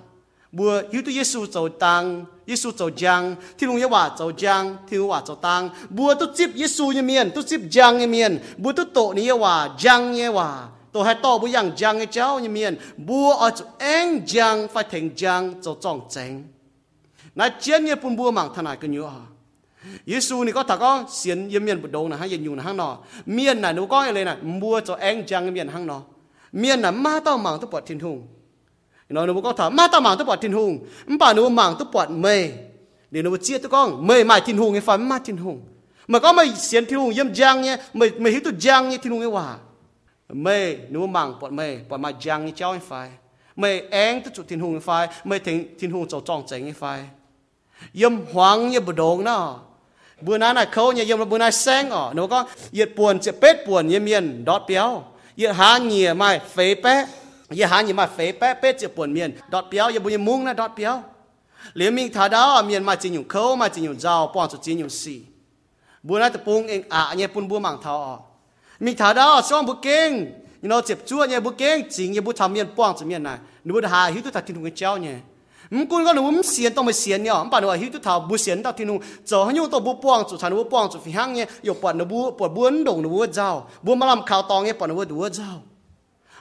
Speaker 1: bua hiu tu Giêsu cho tăng 耶稣走江，听龙也话走江，听话走当，บัวตุจิบ耶稣ยเมียนตุจิบจังยเมียนบัวตุโตนี่ว่าจังเยว่าตัวให้ต่อบุยังจังเจ้ายเมียนบัวเอาจุเองจังไฟถึงจังจะจ้องเจงนายเจียนเนี่ยปุ่นบัวมังทนายกันอยู่อ่ะ耶稣นี่ก็ถ้าก็เสียนยเมียนบุดงนะฮะยังอยู่นะห้างนอเมียนน่ะหนูก็อะไรน่ะบัวจะเองจังเมียนห้างนอเมียนน่ะมาต้องมังตุปอดทิ้งทุ่ง nó nó có thả ma ta mảng tôi bọt thiên hùng. Bà nó mảng tôi bọt mê. Để nó chia tôi con. Mê mai thiên hùng cái phần ma thiên hùng. Mà có mày xiên thiên hùng yếm giang nhé. Mày mày hiểu tôi giang nhé thiên hùng cái hòa. Mê, nó mảng bọt mê. Bọt mà giang nhé cháu phải mày én tôi chủ thiên hùng cái phải mày thiên thiên hùng cháu tròn chánh cái phải yếm hoàng nhé bờ đồn nó. Bữa nay là khâu nhé yếm bữa nay sáng ở nó có, yết buồn sẽ bết buồn yếm miền đót béo. Yết há nhìa mai phế bét. ยาหาอย่มาเฟเป๊ะเป๊ะจะปวนเมียนดอดเปียวอย่าบุญมุ้งนะดอดเปียวเหลียมิงทาดาวเมียนมาจินอยู่เขามาจินอยู่เจ้าป้อนสุจินอยู่สี่บัวน่าจะปุงเองอะเนี่ยปุ่นบัวมังเทามิงทาดาวช่องบุเก่ง you know เจ็บชั่วเนี่ยบุเก่งจริงเนี่ยบุทำเมียนป้อนสุเมียนนายหนูบุหาหิวตุทัดทิ้งถุงเจ้าเนี่ยมึงกุนก็หนูมเสียนต้องมาเสียนเนี่ยมป่านว่าหิวตุทาบุเสียน到ทิ้งถุงเจ้าหิวตัวบุป้องสุทันบุป้องสุฟิหังเนี่ยอยู่ปวดหนูบุปวดบุญดงหนูบุเจ้าบุมาลำข่าวตองเนี่ยปวดหนูบุดูเจ้า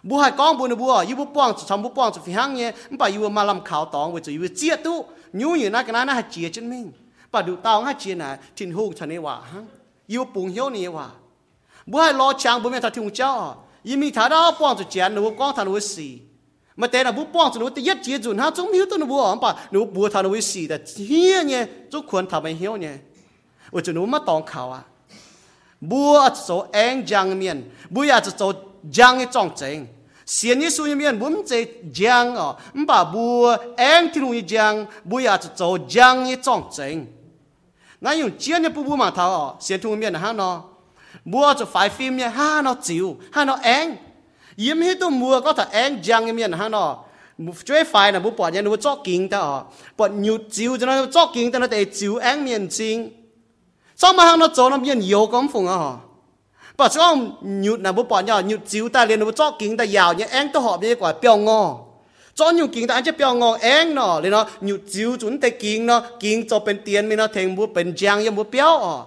Speaker 1: บัวให้กองบัวนะบัวยูบัวป้องทำบัวป้องจะฟิหังเนี่ยมันไปยูมาลำขาวตองเวจะยูเจี๊ยตู้ยูอยู่นักนั้นให้เจี๊ยจนมิงป่าดูตาวให้เจี๊ยนะทิ้งหูทันนี้ว่าฮะยูปุ่งเหี้ยวนี่ว่าบัวให้รอช้างบัวไม่ทันทิ้งเจ้ายีมีฐานะป้องจะเจี๊ยหนูกองทันวัสี่มาแต่นะบัวป้องจะหนูแต่ยัดเจี๊ยจุนฮะจงหิวตัวหนูบัวป่าหนูบัวทันวัสี่แต่เฮียเนี่ยจุควรทำให้เหี้ยวเนี่ยว่าจะหนูมาตองเขาอะบัวจะโซเองจังเมียนบัวอยากจะโซจังให้จ้องเจง สียนี้สุยเมียนบุ้มเจจังอ๋อมบ่าบัวเองที่ลุงจังบัวอยากจะโจจังยี่จ้องเจงนั่นอยู่เจียนเนี่ยปุ๊บมาเท่าอ๋อเสียนทุ่งเมียนนะฮะเนาะบัวจะไฟฟิล์มเนี่ยฮะเนาะจิ๋วฮะเนาะเองยิ้มให้ตัวมัวก็ถ้าเองจังเมียนนะฮะเนาะช่วยไฟนะบุปผาเนี่ยนูจอกกิ่งแต่อ๋อปวดหยุดจิ๋วจะนั่นจอกกิ่งแต่นั่นแต่จิ๋วเองเมียนจริงสองมาฮะเนาะโจน้ำเมียนโยกำฟงอ๋อ bà cho ông, nhụt là bố bỏ nhỏ, nhụt chiếu ta liền, bố cho kính ta giàu nhé anh tôi họ biết quả bèo ngò. Cho nhụt kính ta anh chứ bèo ngò anh nó, liền nó nhụt chiếu chúng ta kính nó, kính cho bên tiền mình nó thành bố bên giang như bố béo. À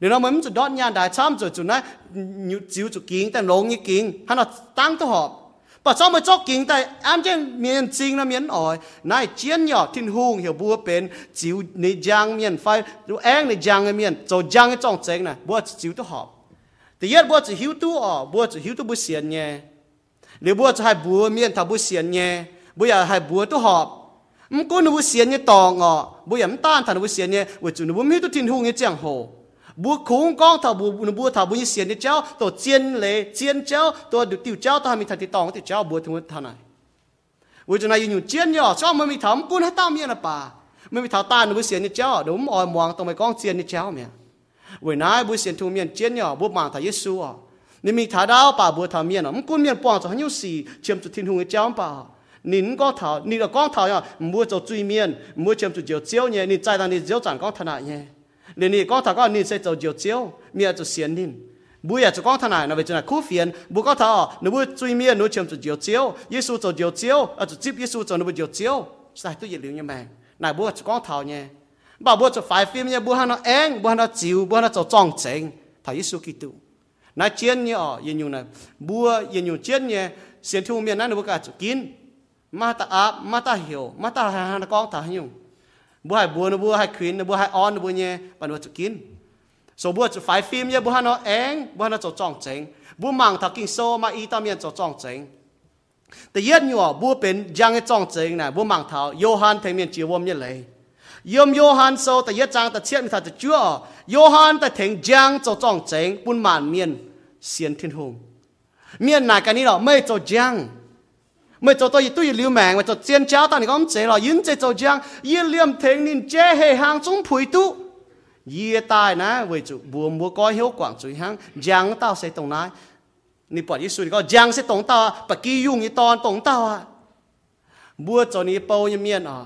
Speaker 1: liền nó mới muốn đón nhà đại tham rồi chúng nó nhụt chiếu cho kính ta lông như kính, hắn nó tăng tôi họ. Bà cho mà cho kính ta anh chứ miền chính nó miền ỏi này chiến nhỏ thiên hùng hiểu bố bên chiếu này giang miền phai rồi anh này giang miền, cho giang cái trong chén này bố chiếu tôi họp แต่ยัดบัวจะหิวตัวอ๋อบัวจะหิวตัวบุเสียนเนี่ยหรือบัวจะให้บัวเมียนทำบุเสียนเนี่ยบัวอยากให้บัวตัวหอบมันก็นุบุเสียนเนี่ยตองอ๋อบัวอยากต้านทำบุเสียนเนี่ยว่าจุนบุมีตัวทิ้งหงเนี่ยเจียงโหบัวคงกองทำบัวนุบัวทำบุเสียนเนี่ยเจ้าตัวเจียนเลยเจียนเจ้าตัวดูติวเจ้าตัวมีทันติตองติเจ้าบัวถึงวันท่านไหนว่าจุนายอยู่เจียนเนี่ยชอบมันมีทำกุนให้ต้าเมียนะป่าไม่มีทำต้านนุบุเสียนเนี่ยเจ้าเดี๋ยวมันอ่อยมองตรงไปกองเจียนเนี่ยเจ้าเนี่ย vì nãy bữa xiên thu miền chiến nhỏ bữa mang thầy Giêsu à. Nếu mình thả đau bà bữa thả miền à. Mình cũng miền bỏng cho hắn nhiều gì chiếm cho thiên hùng cái cháu nín có thảo, nín là con thảo à mua cho truy miền mua chiếm cho chiều chiếu nhé, nín trái đang nín chiếu chẳng con thằng nhé. Nín nín con thảo có, nín sẽ cho chiều chiếu miền cho xiên nín. Bùi à cho con thằng này, nó về cho này khu phiền. Bùi có thọ nó bùi truy miên, nó chém chỗ diều chiếu. Giêsu chỗ diều chiếu à chỗ chip Giêsu chỗ nó bùi diều chiếu. Sai tôi dịch liệu như mày. Này bùi à cho con thọ nha bảo bùi cho phải phim nha bùi hắn nó én bùi hắn nó chiều bùi hắn nó cho tròn chỉnh thọ Giêsu Kitô nãy chiến như ở yên nhung này bùa yên nhung chiến như xiên thu miền nãy nó bùa cả chụp kín mà ta áp mà ta hiểu mà ta hàng con ta nhung bùa hai bùa nó bùa hai khuyên nó bùa hai on nó bùa nhé bà nó chụp kín số bùa chụp phải phim nhé bùa nó én bùa nó cho tròn chỉnh bùa mang thằng kinh số mà y tam miền cho tròn chỉnh แต่ยันอยู่อ่ะบัวเป็นยังไงจ้องเจงนะบัวมังเท้าโยฮันเทมีนจีวมยังเลยยมโยฮันโซแต่ยัดจางแต่เชีย yom Johan so ta ye chang ta chiat mi tha ta chua Johan ta theng jang cho chong cheng pun man mien xiên thiên hùng. Mien na cái này lo mấy cho jang mấy cho tôi tôi liu mạng mà cho chiên cháo ta này có chế lo yến chế cho jang yến liêm theng nín che hệ hang chúng phủi tu. Yê tai na với chủ bùa mua coi hiếu quảng chủ hang jang tao sẽ tổng nái. Ni bỏ Giêsu thì có jang sẽ tổng tao à bà kỳ dung y ton tổng tao à bùa cho ni bao nhiêu miên à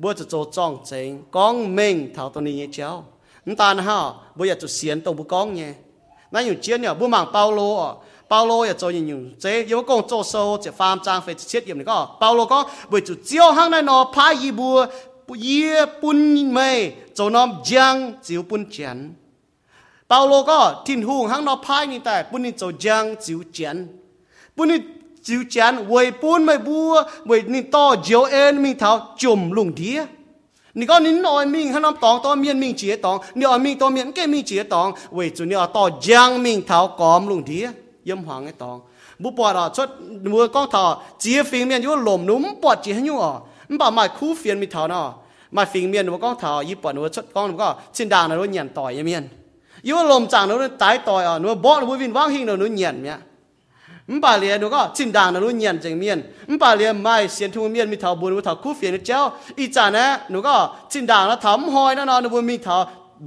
Speaker 1: bữa cho cho trong chính con mình thảo tôi nhé cháu ta ha bữa giờ cho xiên tôi bữa con nhé nãy nhiều chiến nhở bữa mảng Paulo Paulo giờ cho nhiều chế yếu công cho sâu chỉ phàm trang phải chết điểm này có Paulo có bữa cho chiếu hàng này nó phải gì bữa bữa bún mê cho nó giang chiếu bún chén Paulo có thiên hùng hàng nó phá như tại bún cho giang chiếu chén bún chiếu chán quầy bún mày bua mày nín to chiếu en mình tháo chùm lùng đĩa nị con nín nói mình hắn tòng to, miên mình chỉ tòng. Nị ở mình to miên cái mình chỉ tòng. Quầy chủ nị ở to giang mình tháo cóm lùng đĩa yếm hoàng cái tòng. Bố bỏ đó chốt mua con thỏ chia phiền miên vô lồm núm bỏ chỉ hắn nhung ở. Bảo mày khu phiền mình tháo nọ mày phiền miên nó con thỏ yếp bỏ nó chốt con nó có trên đàn nó nhàn tỏi yếm miên. Yếu lồm chẳng nó tái tỏi ở nó bỏ nó vui vinh vang hình nó nó nhàn miệng. มปาเลียดูก็ชินดางนะรู้เงียนจังเมียนมปาเลียนไม่เสียนทุ่งเมียนมีเถาบุญมีเถาคู่เฟียนเจ้าอีจานะหนูก็ชินดางนะทำหอยนะนอนบุญมีเถา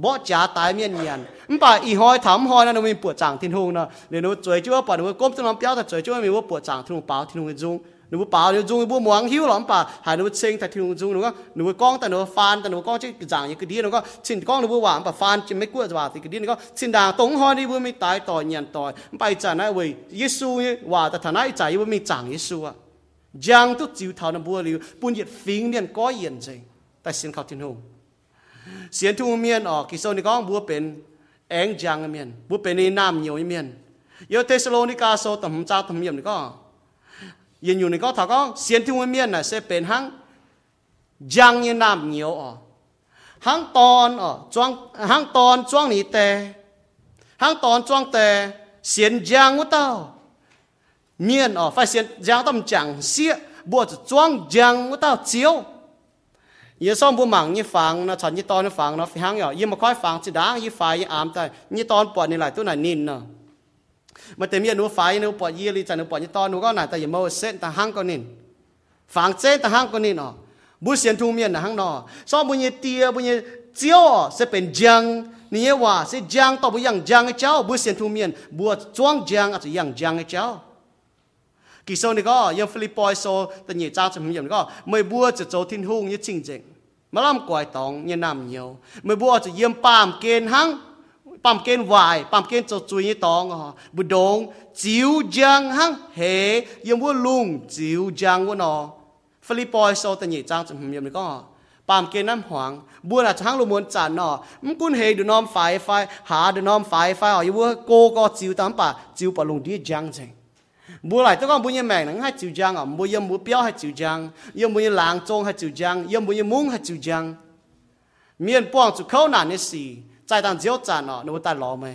Speaker 1: บ่จ่าตายเมียนเมียนมป่าอีหอยทำหอยนะหนูมีปวดจังทิ้งหงนะเดี๋ยวหนูจวยจ้วป่าหนูก้มตัวน้งเปี้ยวแต่จวยจ้วมีว่าปวดจังทิ้งหงเปล่าทิ้งหงจุง หนูป่านูจุงบัวหมวงหิวหลอมป่าหาหนูเชิงแต่ที่นูจุงนูก็หนูก้องแต่หนูฟานแต่หนูก้องจะกรจ่างอย่างก็ดีหนูก็ชินก้องหนูหวานป่าฟานจะไม่กลัวจะว่าติก็ดีหนูก็ชินด่างตงหอนี่บุไม่ตายต่อเงียนต่อไปจานะเว้ยเยซูเนี่ยว่าแต่ฐานะใจบุไม่จางยิสูอะยังตุจิวเท่านั้นบัวลิวปุ่นเหยียดฟิงเนียนก้อยเย็นใจแต่เสียงเขาทิ้งหูเสียงทุ่งเมียนออกกิโซนี่ก้องบัวเป็นแองจังเมียนบัวเป็นในน้ำเหนียวเมียนโยเทสโลนิกาโซต่ำจ้าต่ำเยี่ยมนี่ก็ 因有人个头讲，先天文面呢是า行，将你南牛哦，行当哦装行当装你的，行当装的先将我到面哦，发现将他们讲些，我就装将我到酒。ยี่ซ่อนจวงเตะเสียนยังวุ้ดเอาเมจังเสียบุหมังยี่ฟังนะฉันยี่ตอนฟังนะฟังอย่างยี่มาค่อยฟังจีดังยี่ไฟยี่อามแต่ยี่ตอนปวดนี่หลายตัวไหนนินเนาะ นบัวจ้วงจังอาจจะยังจังเจ้ากี่โซนี่ก็ยังฟิลิปปอยโซแต่ยี่จ้าจะมีอย่างก็ไม่บัวจะโจทินหุ่งยี่จริงจริงมาล่ำกวายตองยี่น้ำเหนียวไม่บัวจะเยี่ยมปามเกณฑ์หัง pam ken vài pam ken cho chui như tong ha bu dong chiu jang hang he yếm bu lung chiu jang bu no Philippoi so ta nhị trang chum yếm có pam ken nam hoàng bu là chang lu muốn chán nọ m kun he du nom phai phai ha du nom phai phai ở bu cô có chiu tam pa chiu pa lung đi jang cheng bu lại, tôi con bu như mèn nắng hai chiu jang à bu yếm bu béo hai chiu jang yếm bu như làng trông hai chiu jang yếm bu như mung hai chiu jang miền quang chu khâu nản như xì. ใจต่างเจียวจานเนาะนูตาหล่อไหม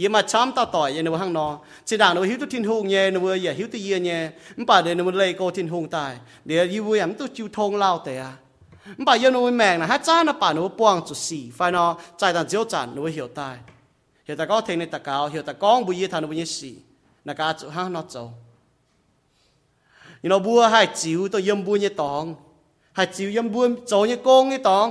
Speaker 1: ยี่มาช้ำตาต่อยยันนูห้างนอสิด่างนูหิวตุทินหงเย่นูอย่าหิวตุเยี่ยเย่มันป่าเดี๋ยวนูเลยโกทินหงตายเดี๋ยวยี่วุ้ยมันตุจิวทงเล่าแต่อะมันป่ายันนูแมงนะฮะจ้านะป่านูป้วงจุดสี่ไฟนอใจต่างเจียวจานนูเหี่ยวตายเหี่ยวตะก้อเทงในตะกาวเหี่ยวตะก้องบุยทานูบุยสี่นักการจุห้างนอโจยี่นอบัวให้จิวตัวยี่บุยตองให้จิวยี่บุยโจยี่โกงยี่ตอง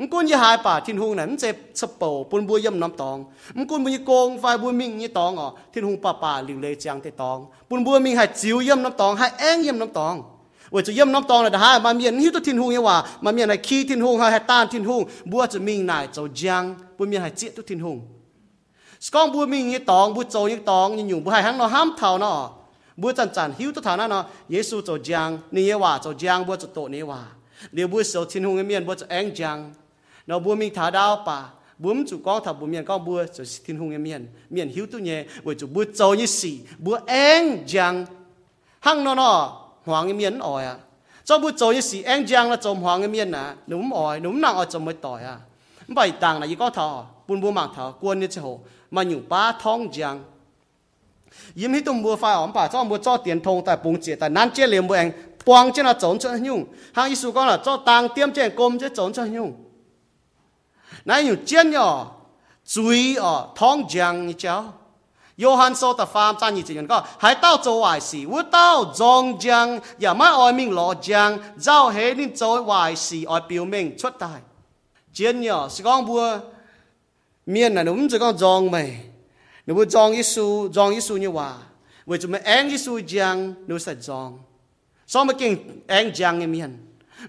Speaker 1: มกุนยี่หายป่าทิ้นหุงนั้นเจ็บสเปาปุนบัวย่ำน้ำตองมกุนบุญโกงไฟบัวมิงยี่ตองอ๋อทิ้นหงป่าป่าหลิวเลยจังเตตองปุนบัวมิงหายจิ๋วย่ำน้ำตองหายแอ้งย่ำน้ำตองว่าจะย่ำน้ำตองเลยฮะมาเมียนหิวตัวทิ้นหงเนี่ยว่ามาเมียนหายขี้ทิ้นหงหายต้านทิ้นหงบัวจะมิงนายเจ้าจังบัวเมียนหายเจี๊ยตัวทิ้นหงสกองบัวมิงยี่ตองบัวโจยี่ตองยี่หยุ่งบัวหายหังเนาะห้ามเท่าเนาะบัวจันจันหิวตัวเท่านั้นเนาะเยซูเจ้าจังนี่ว่าเจ้าจางบัวจะโตนี่ว่าเดี๋ยวบัวเสียวทินหุงเมียนบัวจะแอ้งจาง nó bùa mình thả đao pa bùm chủ con thả bùa miền con bùa cho thiên hùng miền. Miền hiếu tu nhẹ bùa chủ bùa trâu như xì bùa anh giang. Hăng nó nó hoàng miền ỏi à. Cho bùa trâu như xì anh giang là trâu hoàng miền à. Núm ỏi, núm nặng ở trâu mới tỏi à. Vậy tàng là gì có thọ bùn bùa mạng thọ quân như thế hồ mà nhủ ba thong giang. Yếm hít tung bùa phải ổn bà, cho bùa cho tiền thông tại bùng chế tại nan chế liền bùa anh quang trên là trốn cho nhung. Hăng ý con là cho tàng tiêm trên công chế trốn cho nhung nãy nhiều chiến nhỏ chui ở thong giang như cháu. Johann so ta farm ta nhìn chuyện có, hãy tao cho ai xì u tao zong giang, và má oi mình lo giang, giao hệ nên cho ai xì oi biểu mình xuất tài chiến nhỏ sẽ con bua miền là đúng rồi con zong mày. Nếu bua zong isu zong isu như hòa. Với chúng mình anh isu giang nếu sẽ zong so mà kinh anh giang như miền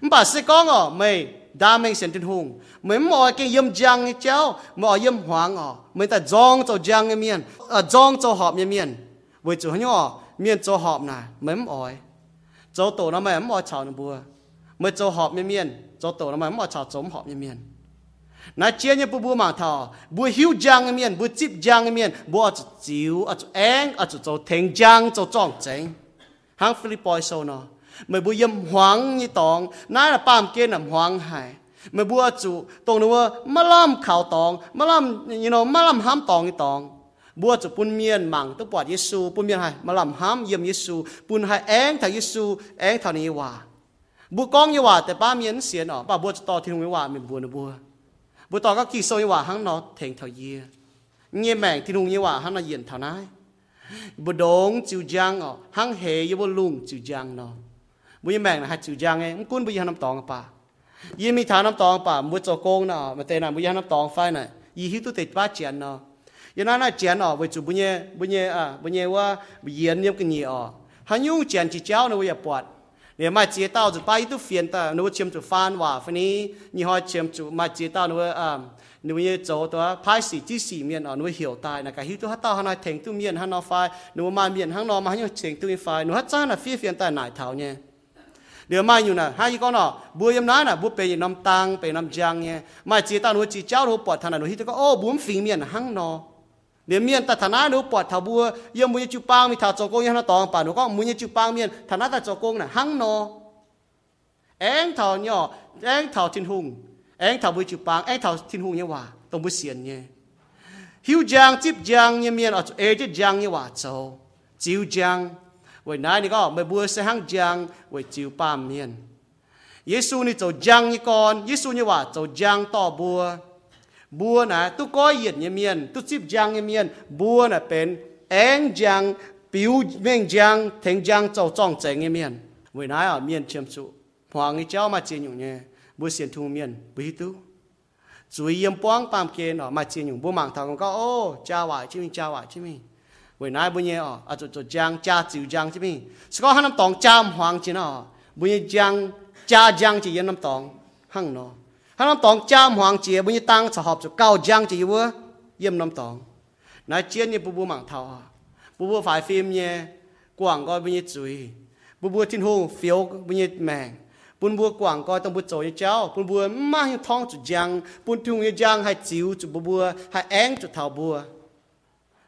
Speaker 1: bà sẽ con ở, mày đa mê sen tin hùng. Mày mọi cái yếm giang như cháu mọi yếm hoàng ở mày ta dòng cho giang như miền à dòng cho họp như miền. Với chúng nhỏ miền cho họp nè mày mọi. Cho tổ nó mày mọi chào nó bùa. Mày cho họp như miền, cho tổ nó mày mọi chào chống họp như miền. Na chia như bùa bùa mà thọ, bùa hiu giang miền, bùa chip giang miền, bùa ở chỗ chiếu, ở chỗ anh ở chỗ chỗ thèn giang, chỗ trọng chính hàng Philippines sau nó ม่บุยมหวังยี่ตองน่าป้ามเกณฑ์หวังหายม่บัวจูตรงนึกว่ามาล่ำข่าวตองมาล่ำยี่น้องมาล่ำห้ามตองยี่ตองบัวจะปุ่นเมียนมังต้องปอดเยซูปุ่นเมียนหายมาล่ำห้ามเยี่ยมเยซูปุ่นหายแองถ่าเยซูแองเท่านี้ว่าบุวกองยี่ว่าแต่ป้าเมียนเสียนออกป้าบัวจะต่อที่ลงยี่ว่ามันบัวนะบัวบัวต่อก็กี่โซยี่ว่าหังนอเทงเท่าเยี่ยเงี้ยแมงที่ลงยี่ว่าหังนาเย็นเท่านายบัวดงจิวจังออกหังเหยบุวลุงจิวจังนอ มุยแมงนะฮัจูยังไเองกุนบุยฮันน้ำตองป่ายี่มีฐานน้ำตองป่ามุจจโกงนะมาเตนะบุยฮันน้ำตองไฟน่ะยี่หิตุติดป้าเจียนเนาะยันนั้นน่ะเจียนอ๋อไปจูบุญเย่บุญเย่อะบุญเย่ว่าบุญเยนเนี่ยกินยี่อ๋อฮันยูเจียนจีเจ้าเนาะวิญญปวดเนี่ยมาเจียเต้าจะไปตุเฟียนตาหนูเชียมจูฟานว่าฟนี้ยี่ห้อเชียมจูมาเจียเต้าหนูอะหนูย่โจตัวพายสีจีสีเมียนอ๋อหนูเหี่ยวตายนะกะฮิตุฮัตเต้าฮันายเถงต้เมียนฮันนอไฟหนูมาเมียนฮันนอมาฮันยูเถงตุไฟหนูฮัตจ้าน่ะฟีเฟียนตาหนเท้าเนี่ย điều mai nhiều nè, hai con nọ, bố em nói nè, bố về năm tang về năm giang nhé mà chỉ ta nói chỉ cháu nó bỏ thằng này nó có, ô, bốn phim miền hăng nọ. Nếu miền ta thằng này nó bỏ thằng bố, em muốn chụp băng mi thằng cho cô em nó tòng bà nó có muốn chụp băng miền, thằng này ta cho cô nè, hăng nọ. Em thằng nhỏ, em thằng thiên hùng, em thằng bố chụp băng em thằng thiên hùng nhé hòa tổng bố xiên nhé hiu giang tiếp giang nhé miền, ở ê giang nhé hòa châu chiu giang vậy nãy này có mày bùa sẽ hăng giang vậy chiếu ba miền Giêsu ni châu giang như con Giêsu như vậy châu giang to bùa bùa nè tu coi hiện như miền tu chip giang như miền bùa nè bên giang biểu giang thành giang như ở chiêm hoàng cháu thu 为哪不呢哦？啊，就就将家就将这边，是讲他们当家黄钱哦，不呢将家将就因他们当行喏，他们当家黄钱不呢当适合就高将就我因他们当，那钱呢不不忙头啊，不不 phải phim nhé, quảng coi bên dưới, bu bu thiên hồ, phiếu bên mèng, bún bua quảng coi tông bút như cháu. Bún bua mang như thong chủ giang. Bún thung như giang hay chiếu chủ bún bua hay én chủ thảo bua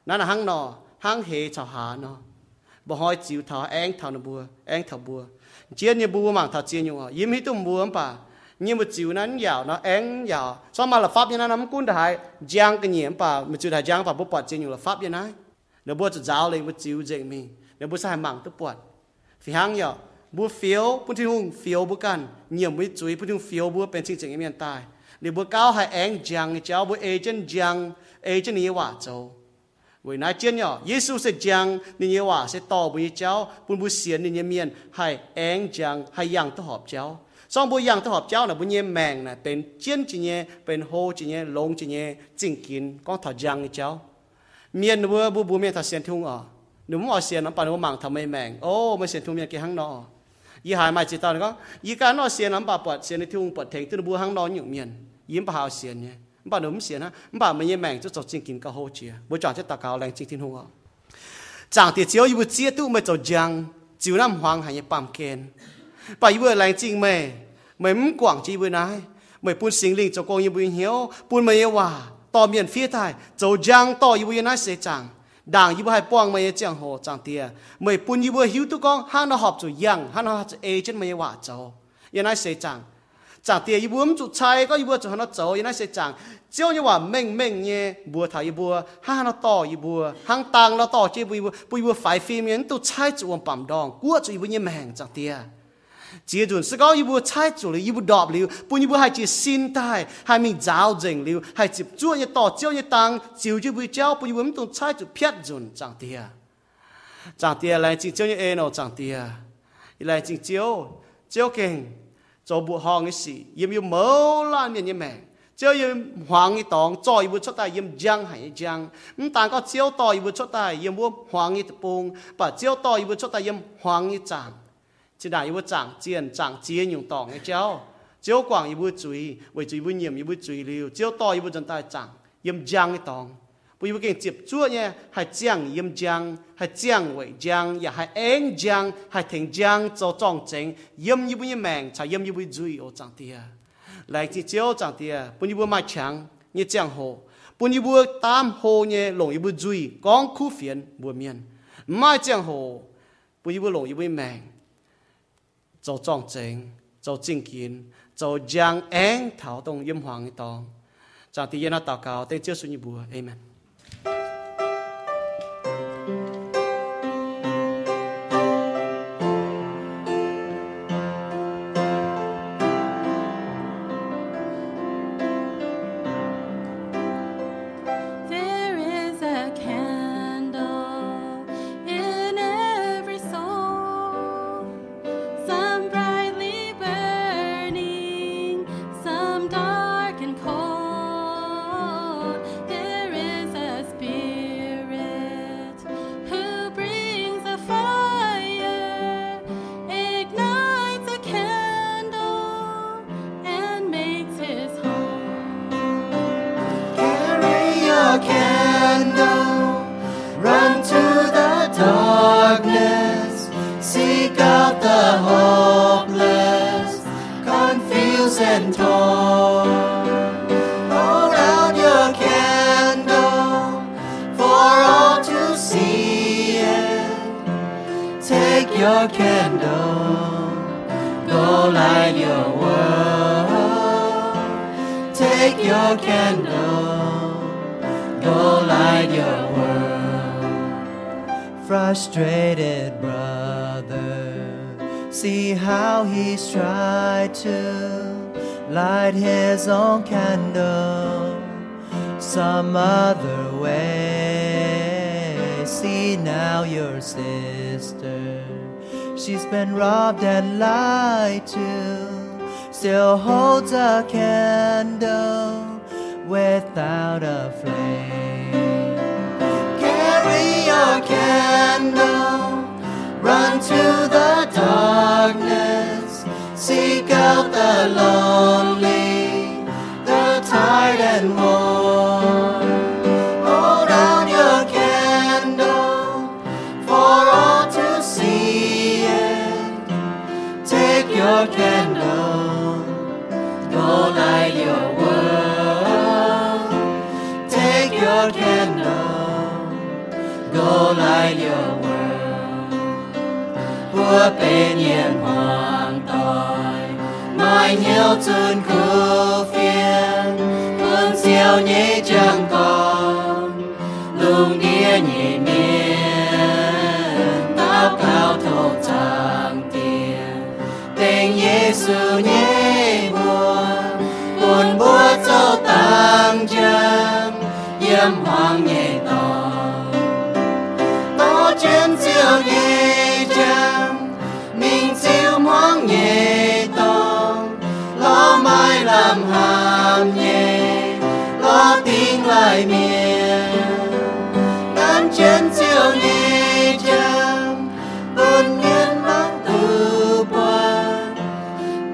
Speaker 1: nãy là hăng nó hăng he cho hà nó. Bà hỏi chịu thọ anh thọ nó bùa anh thọ bùa. Chiến như bùa mảng thọ chiến như họ yếm hít tụm bùa bà nhưng mà chịu nắn giàu nó anh giàu. Sao mà là pháp như nó nắm cuốn đại giang cái nhiễm bà mà chịu đại giang bà bố bỏ chiến như là pháp như này nó bùa cho giáo lên mà chịu dạy mình nó bùa sai mạng tức bỏ phi hang giàu. Bùa phiếu, bùa thiên hùng phiếu bùa cần nhiễm với chuối bùa thiên phiếu bùa bên chính chính em hiện tại. Để bùa cao hay anh giang, cháu bùa agent giang agent như hòa châu. 为那真哟，耶稣是讲你也话是道不教，不不显你也面系 anh 讲系样都合教，上不样都合教呢，不也命呢，เป็นเจียนจีเนี่ยเป็นโฮจีเนี่ยลงจีเนี่ยจริงกินก็ถอดยังเจ้าเมียนบัวบัวบัวเมียนถอดเสียนทุ่งอ๋อหนุ่มอ๋อเสียนน้ำปานว่ามังทำไม่แมงโอ้ไม่เสียนทุ่งเมียนกี่หังนอยี่หายมาจิตตอนก็ยี่การนอเสียน้ำปาปวดเสียในทุ่งปวดเถงตุนบัวหังนอนอยู่เมียนยิ้มปะหาวเสียนเนี่ย bà nó xỉa ha bà mình như mèn cho cho chính kinh cao hô chia bố chọn cho ta cao lên chính thiên hùng họ chẳng thì chiếu yêu chia tu mới cho giang chiếu năm hoàng hay bám kén bà yêu lên chính mẹ, mẹ muốn quảng chi bữa nay mẹ buôn sinh linh cho con yêu buôn hiếu buôn mày yêu hòa to miền phía thái cho giang to yêu bữa nai sẽ chẳng. Đảng yêu hai bong mày chẳng hồ chẳng tia mẹ buôn yêu bữa hiếu tu con hắn nó học cho giang, hắn nó học cho ai chân mày hòa cho. Yêu nay sẽ chẳng. chẳng tia yêu bữa chủ trai có yêu bữa cho hắn nó cho yêu nay sẽ chẳng chiếu nhưว่าเม่งเม่งเนี่ยบัวไทยบัวห้าเราต่ออยู่บัวห้างตังเราต่อเจ้าบัวบัวบัวฝ่ายฟิล์มเนี่ยตัวใช้จวนปั๊มดองกัวจะอยู่บัวเนี่ยแมงจังเตียเจียจุนสกออยู่บัวใช้จุเลยอยู่บัวดอบลิวปุ่นอยู่บัวให้จีสินได้ให้มีจ้าวเจงลิวให้จีบจ้วเนี่ยต่อเจ้าเนี่ยตังจิวอยู่บัวเจ้าปุ่นอยู่บัวมันตัวใช้จุเพียรจุนจังเตียจังเตียอะไรจริงเจ้าเนี่ยเอ็นเอาจังเตียอะไรจริงเจ้าเจ้าเก่ง 做不好的事因也没有男人的命。只要有黄一档只一步出来的人还会讲你大概只要多一步出来要人就一讲把只要到一步出来的人就会讲既然要讲既然讲既然要讲就只有广一步会追为什么要讲又不追只要多一步就会讲又不讲不要跟接触呢，系酱盐浆，系酱味浆，也系塩浆，系甜浆做装整，盐一会命，才盐一会水我讲啲啊。lại chỉ chiếu chẳng thì bún yêu mai chẳng như chẳng hồ bún yêu tam hồ như lồng yêu duy con khu phiền bùa miền mai chẳng hồ bún yêu lồng yêu mèn cho trọng chính cho chính kiến cho giang én thảo động yếm hoàng tòng chẳng thì yên nó tạo cao tên chưa suy như bùa amen
Speaker 2: Lonely, the tired and worn. เ tại miền. Siêu ni trang buồn nhân mang từ qua.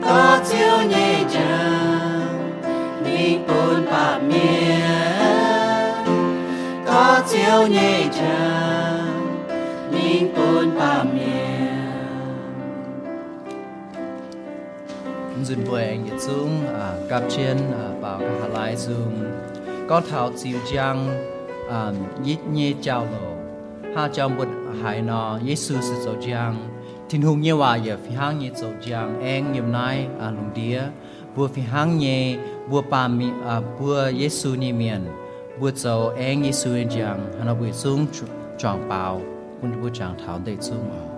Speaker 2: Có siêu ni trang mình buồn bà miền có siêu ni trang mình buồn bà miền
Speaker 3: dừng với anh nhật xuống à, cặp trên à, bảo cả lại dùng có thảo chiều giang um, nhít nhé chào lộ ha trong bột hải nọ Giêsu sự dấu giang. Thiên hùng nhé hòa giờ phi hang nhé dấu giang. Em nhầm nai à lùng đĩa. Bùa phi hang nhé bùa bà mi à bùa Giêsu ni miền. Bùa dấu em Giêsu giang. Hà bùi dung chọn bảo, quân bùa chàng thảo đệ xuống à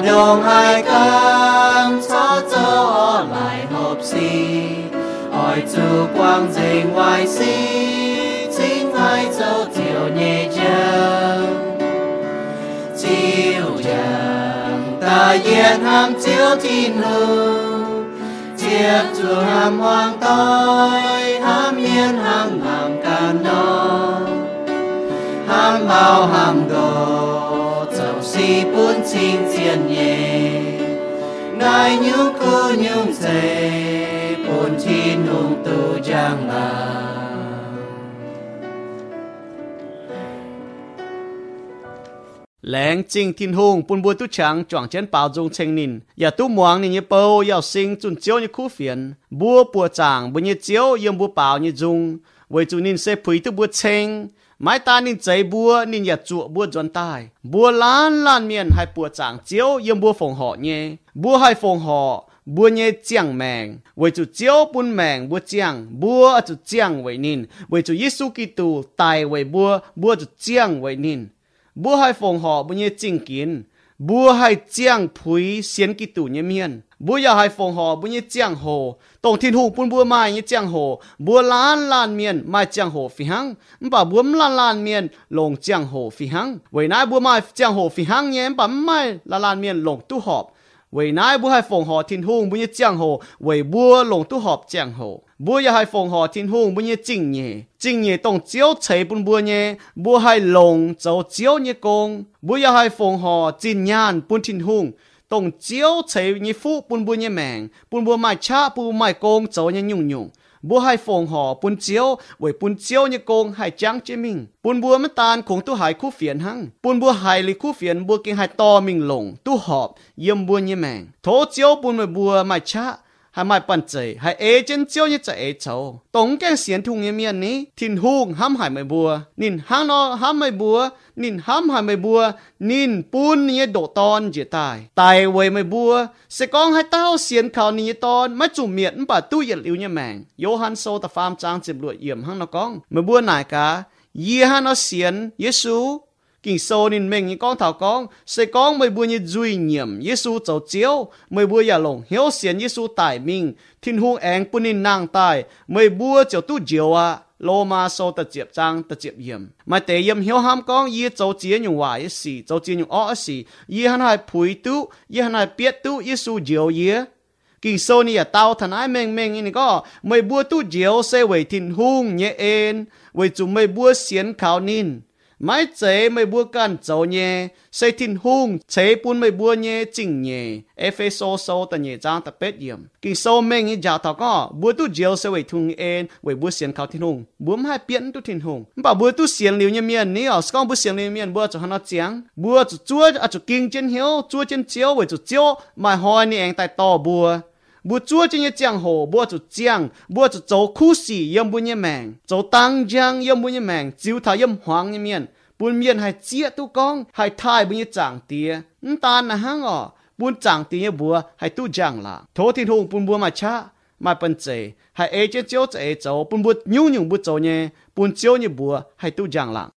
Speaker 2: và đồng hai cam cho cho lại hộp xì. Hỏi chủ quang dình ngoài xì, chính hai châu chiều nhẹ chân chiều chân ta yên ham chiếu tin hương. Chiếc chùa ham hoang tối ham miên ham làm can đó ham bao ham đồ dẫu bốn chính diện nhẹ ngài nhung cu nhung dề bốn chi nung tu giang là
Speaker 1: leng ching thiên hùng bùn bùi tu chẳng chọn chén bao dung chênh nín ya tu muang ni như bầu yao sinh chun chiếu như khu phiền. Bùa bùa chàng bùa như chiếu yếm bùa bảo như dung. Với chu nín sẽ phùi tu bùa chênh mai ta nín cháy bua nín ya chuột bua chuẩn tai. Bua lan lan miền hai bua chàng chiếu, yếm bua phòng họ nhé. Bua hai phòng họ bua nhé chiang mèng. Với chu chiếu bun mèng bua chiang bùa chu chiang với nín. Với chu Giêsu Kitô tài với bua bua chu chiang với nín. Bua hai phòng họ bua nhé chinh kiến. บัวให้เจียงผุยเสียนกิตูเยเมียนบัวอย่าให้ฟงหอบุญเจียงโหตรงทิ้นหูปุ่นบัวไม้เยเจียงโหบัวล้านล้านเมียนมาเจียงโหฟิหังบ่าบัวมล้านล้านเมียนลงเจียงโหฟิหังไว้นายบัวไม้เจียงโหฟิหังเนี่ยมบ่าไม่ล้านล้านเมียนลงตู้หอบไว้นายบัวให้ฟงหอทิ้นหูบุญเจียงโหไว้บัวลงตู้หอบเจียงโห bùa ya hai phòng họ thiên hùng bùa nhé chính nhé chính nhé tổng chiếu chế bùn bùa nhé bùa hai lồng châu chiếu nhé công. Bùa ya hai phòng họ chính nhàn bùn thiên hùng tổng chiếu chế nhé phụ bùn bùa nhé mèng. Bùn bùa mai cha, bùn mai công châu nhé nhung nhung. Bùa hai phòng họ bùn chiếu với bùn chiếu như công hai trắng chế mình bùn bùa mất tan cũng tu hải khu phiền hăng. Bùn bùa hải li khu phiền, bùa kinh hai to mình lồng tu họp yếm bùa như mèng. Thố chiếu bùn mai bùa mai cha 还卖笨嘴，还 A 真招一只 A 走，东江县同一面呢，天空喊还没บัวนินหางนอ喊ไม่บัวนินห้ำ还ไม่บัวนินปูนนี่โดตอนจะตายตายไว้ไม่บัวสกองให้เต้าเสียนข่าวนี้ตอนไม่จุ่มเมียนป่าตู้ยัดลิวเนี่ยแมงโยฮันโซตะฟามจางเจ็บลวดเยี่ยมหังนอกองไม่บัวไหนกายี่ฮันเอาเสียนเยซู kinh sâu nên mình như con thảo con, sẽ con mới bùa như duy nhiệm Giêsu cháu chiếu mới bùa ya lòng hiếu xiên Giêsu tại mình thiên hung anh bùn nên nàng tài mới bùa cháu tu diệu à lô ma sâu ta chiếp trang ta chiếp yếm. Mà tế yếm hiếu ham con yi cháu chia nhung hòa yi xì, cháu chia nhung ó xì yi hắn hai phùi tu yi hắn hai biết tu Giêsu diệu yi kinh sâu ni tao thần ai mình mình ini có mới bùa tu diệu sẽ về thiên hung nhẹ ên về chúng mới bùa xiên khảo nín mãi chế mày bua can dấu nhé. Xây thiên hung chế bún mày bua nhé, chỉnh nhé. Ephe so so ta nhé trang ta bết yếm. Kinh so mê như giả thọ có bua tu diều sẽ vậy thùng en vậy bua xiên khảo thiên hung. Bua hai biến tu thiên hung. Bảo bua tu xiên liu như miền ní ở con bua xiên liu miền bua cho hắn chiang bua cho chúa à cho kinh trên hiếu, chúa trên chiếu vậy cho chiếu, mà hoa ni anh tại to bua bua chúa trên như giang hồ bua cho giang bua cho cháu khu sĩ yếm bua như mèng cháu tăng giang yếm bua như mèng chiếu thảo yếm hoàng như miền buôn miền hay chia tu con hay thai bua như chẳng tia ta na hang ở buôn chẳng tia bua hay tu giang là thố thiên hùng buôn bua mà cha mà bận chế hay ê chế chiếu chế dấu buôn bua nhu nhung bua dấu nhé buôn chiếu như bua hay tu giang là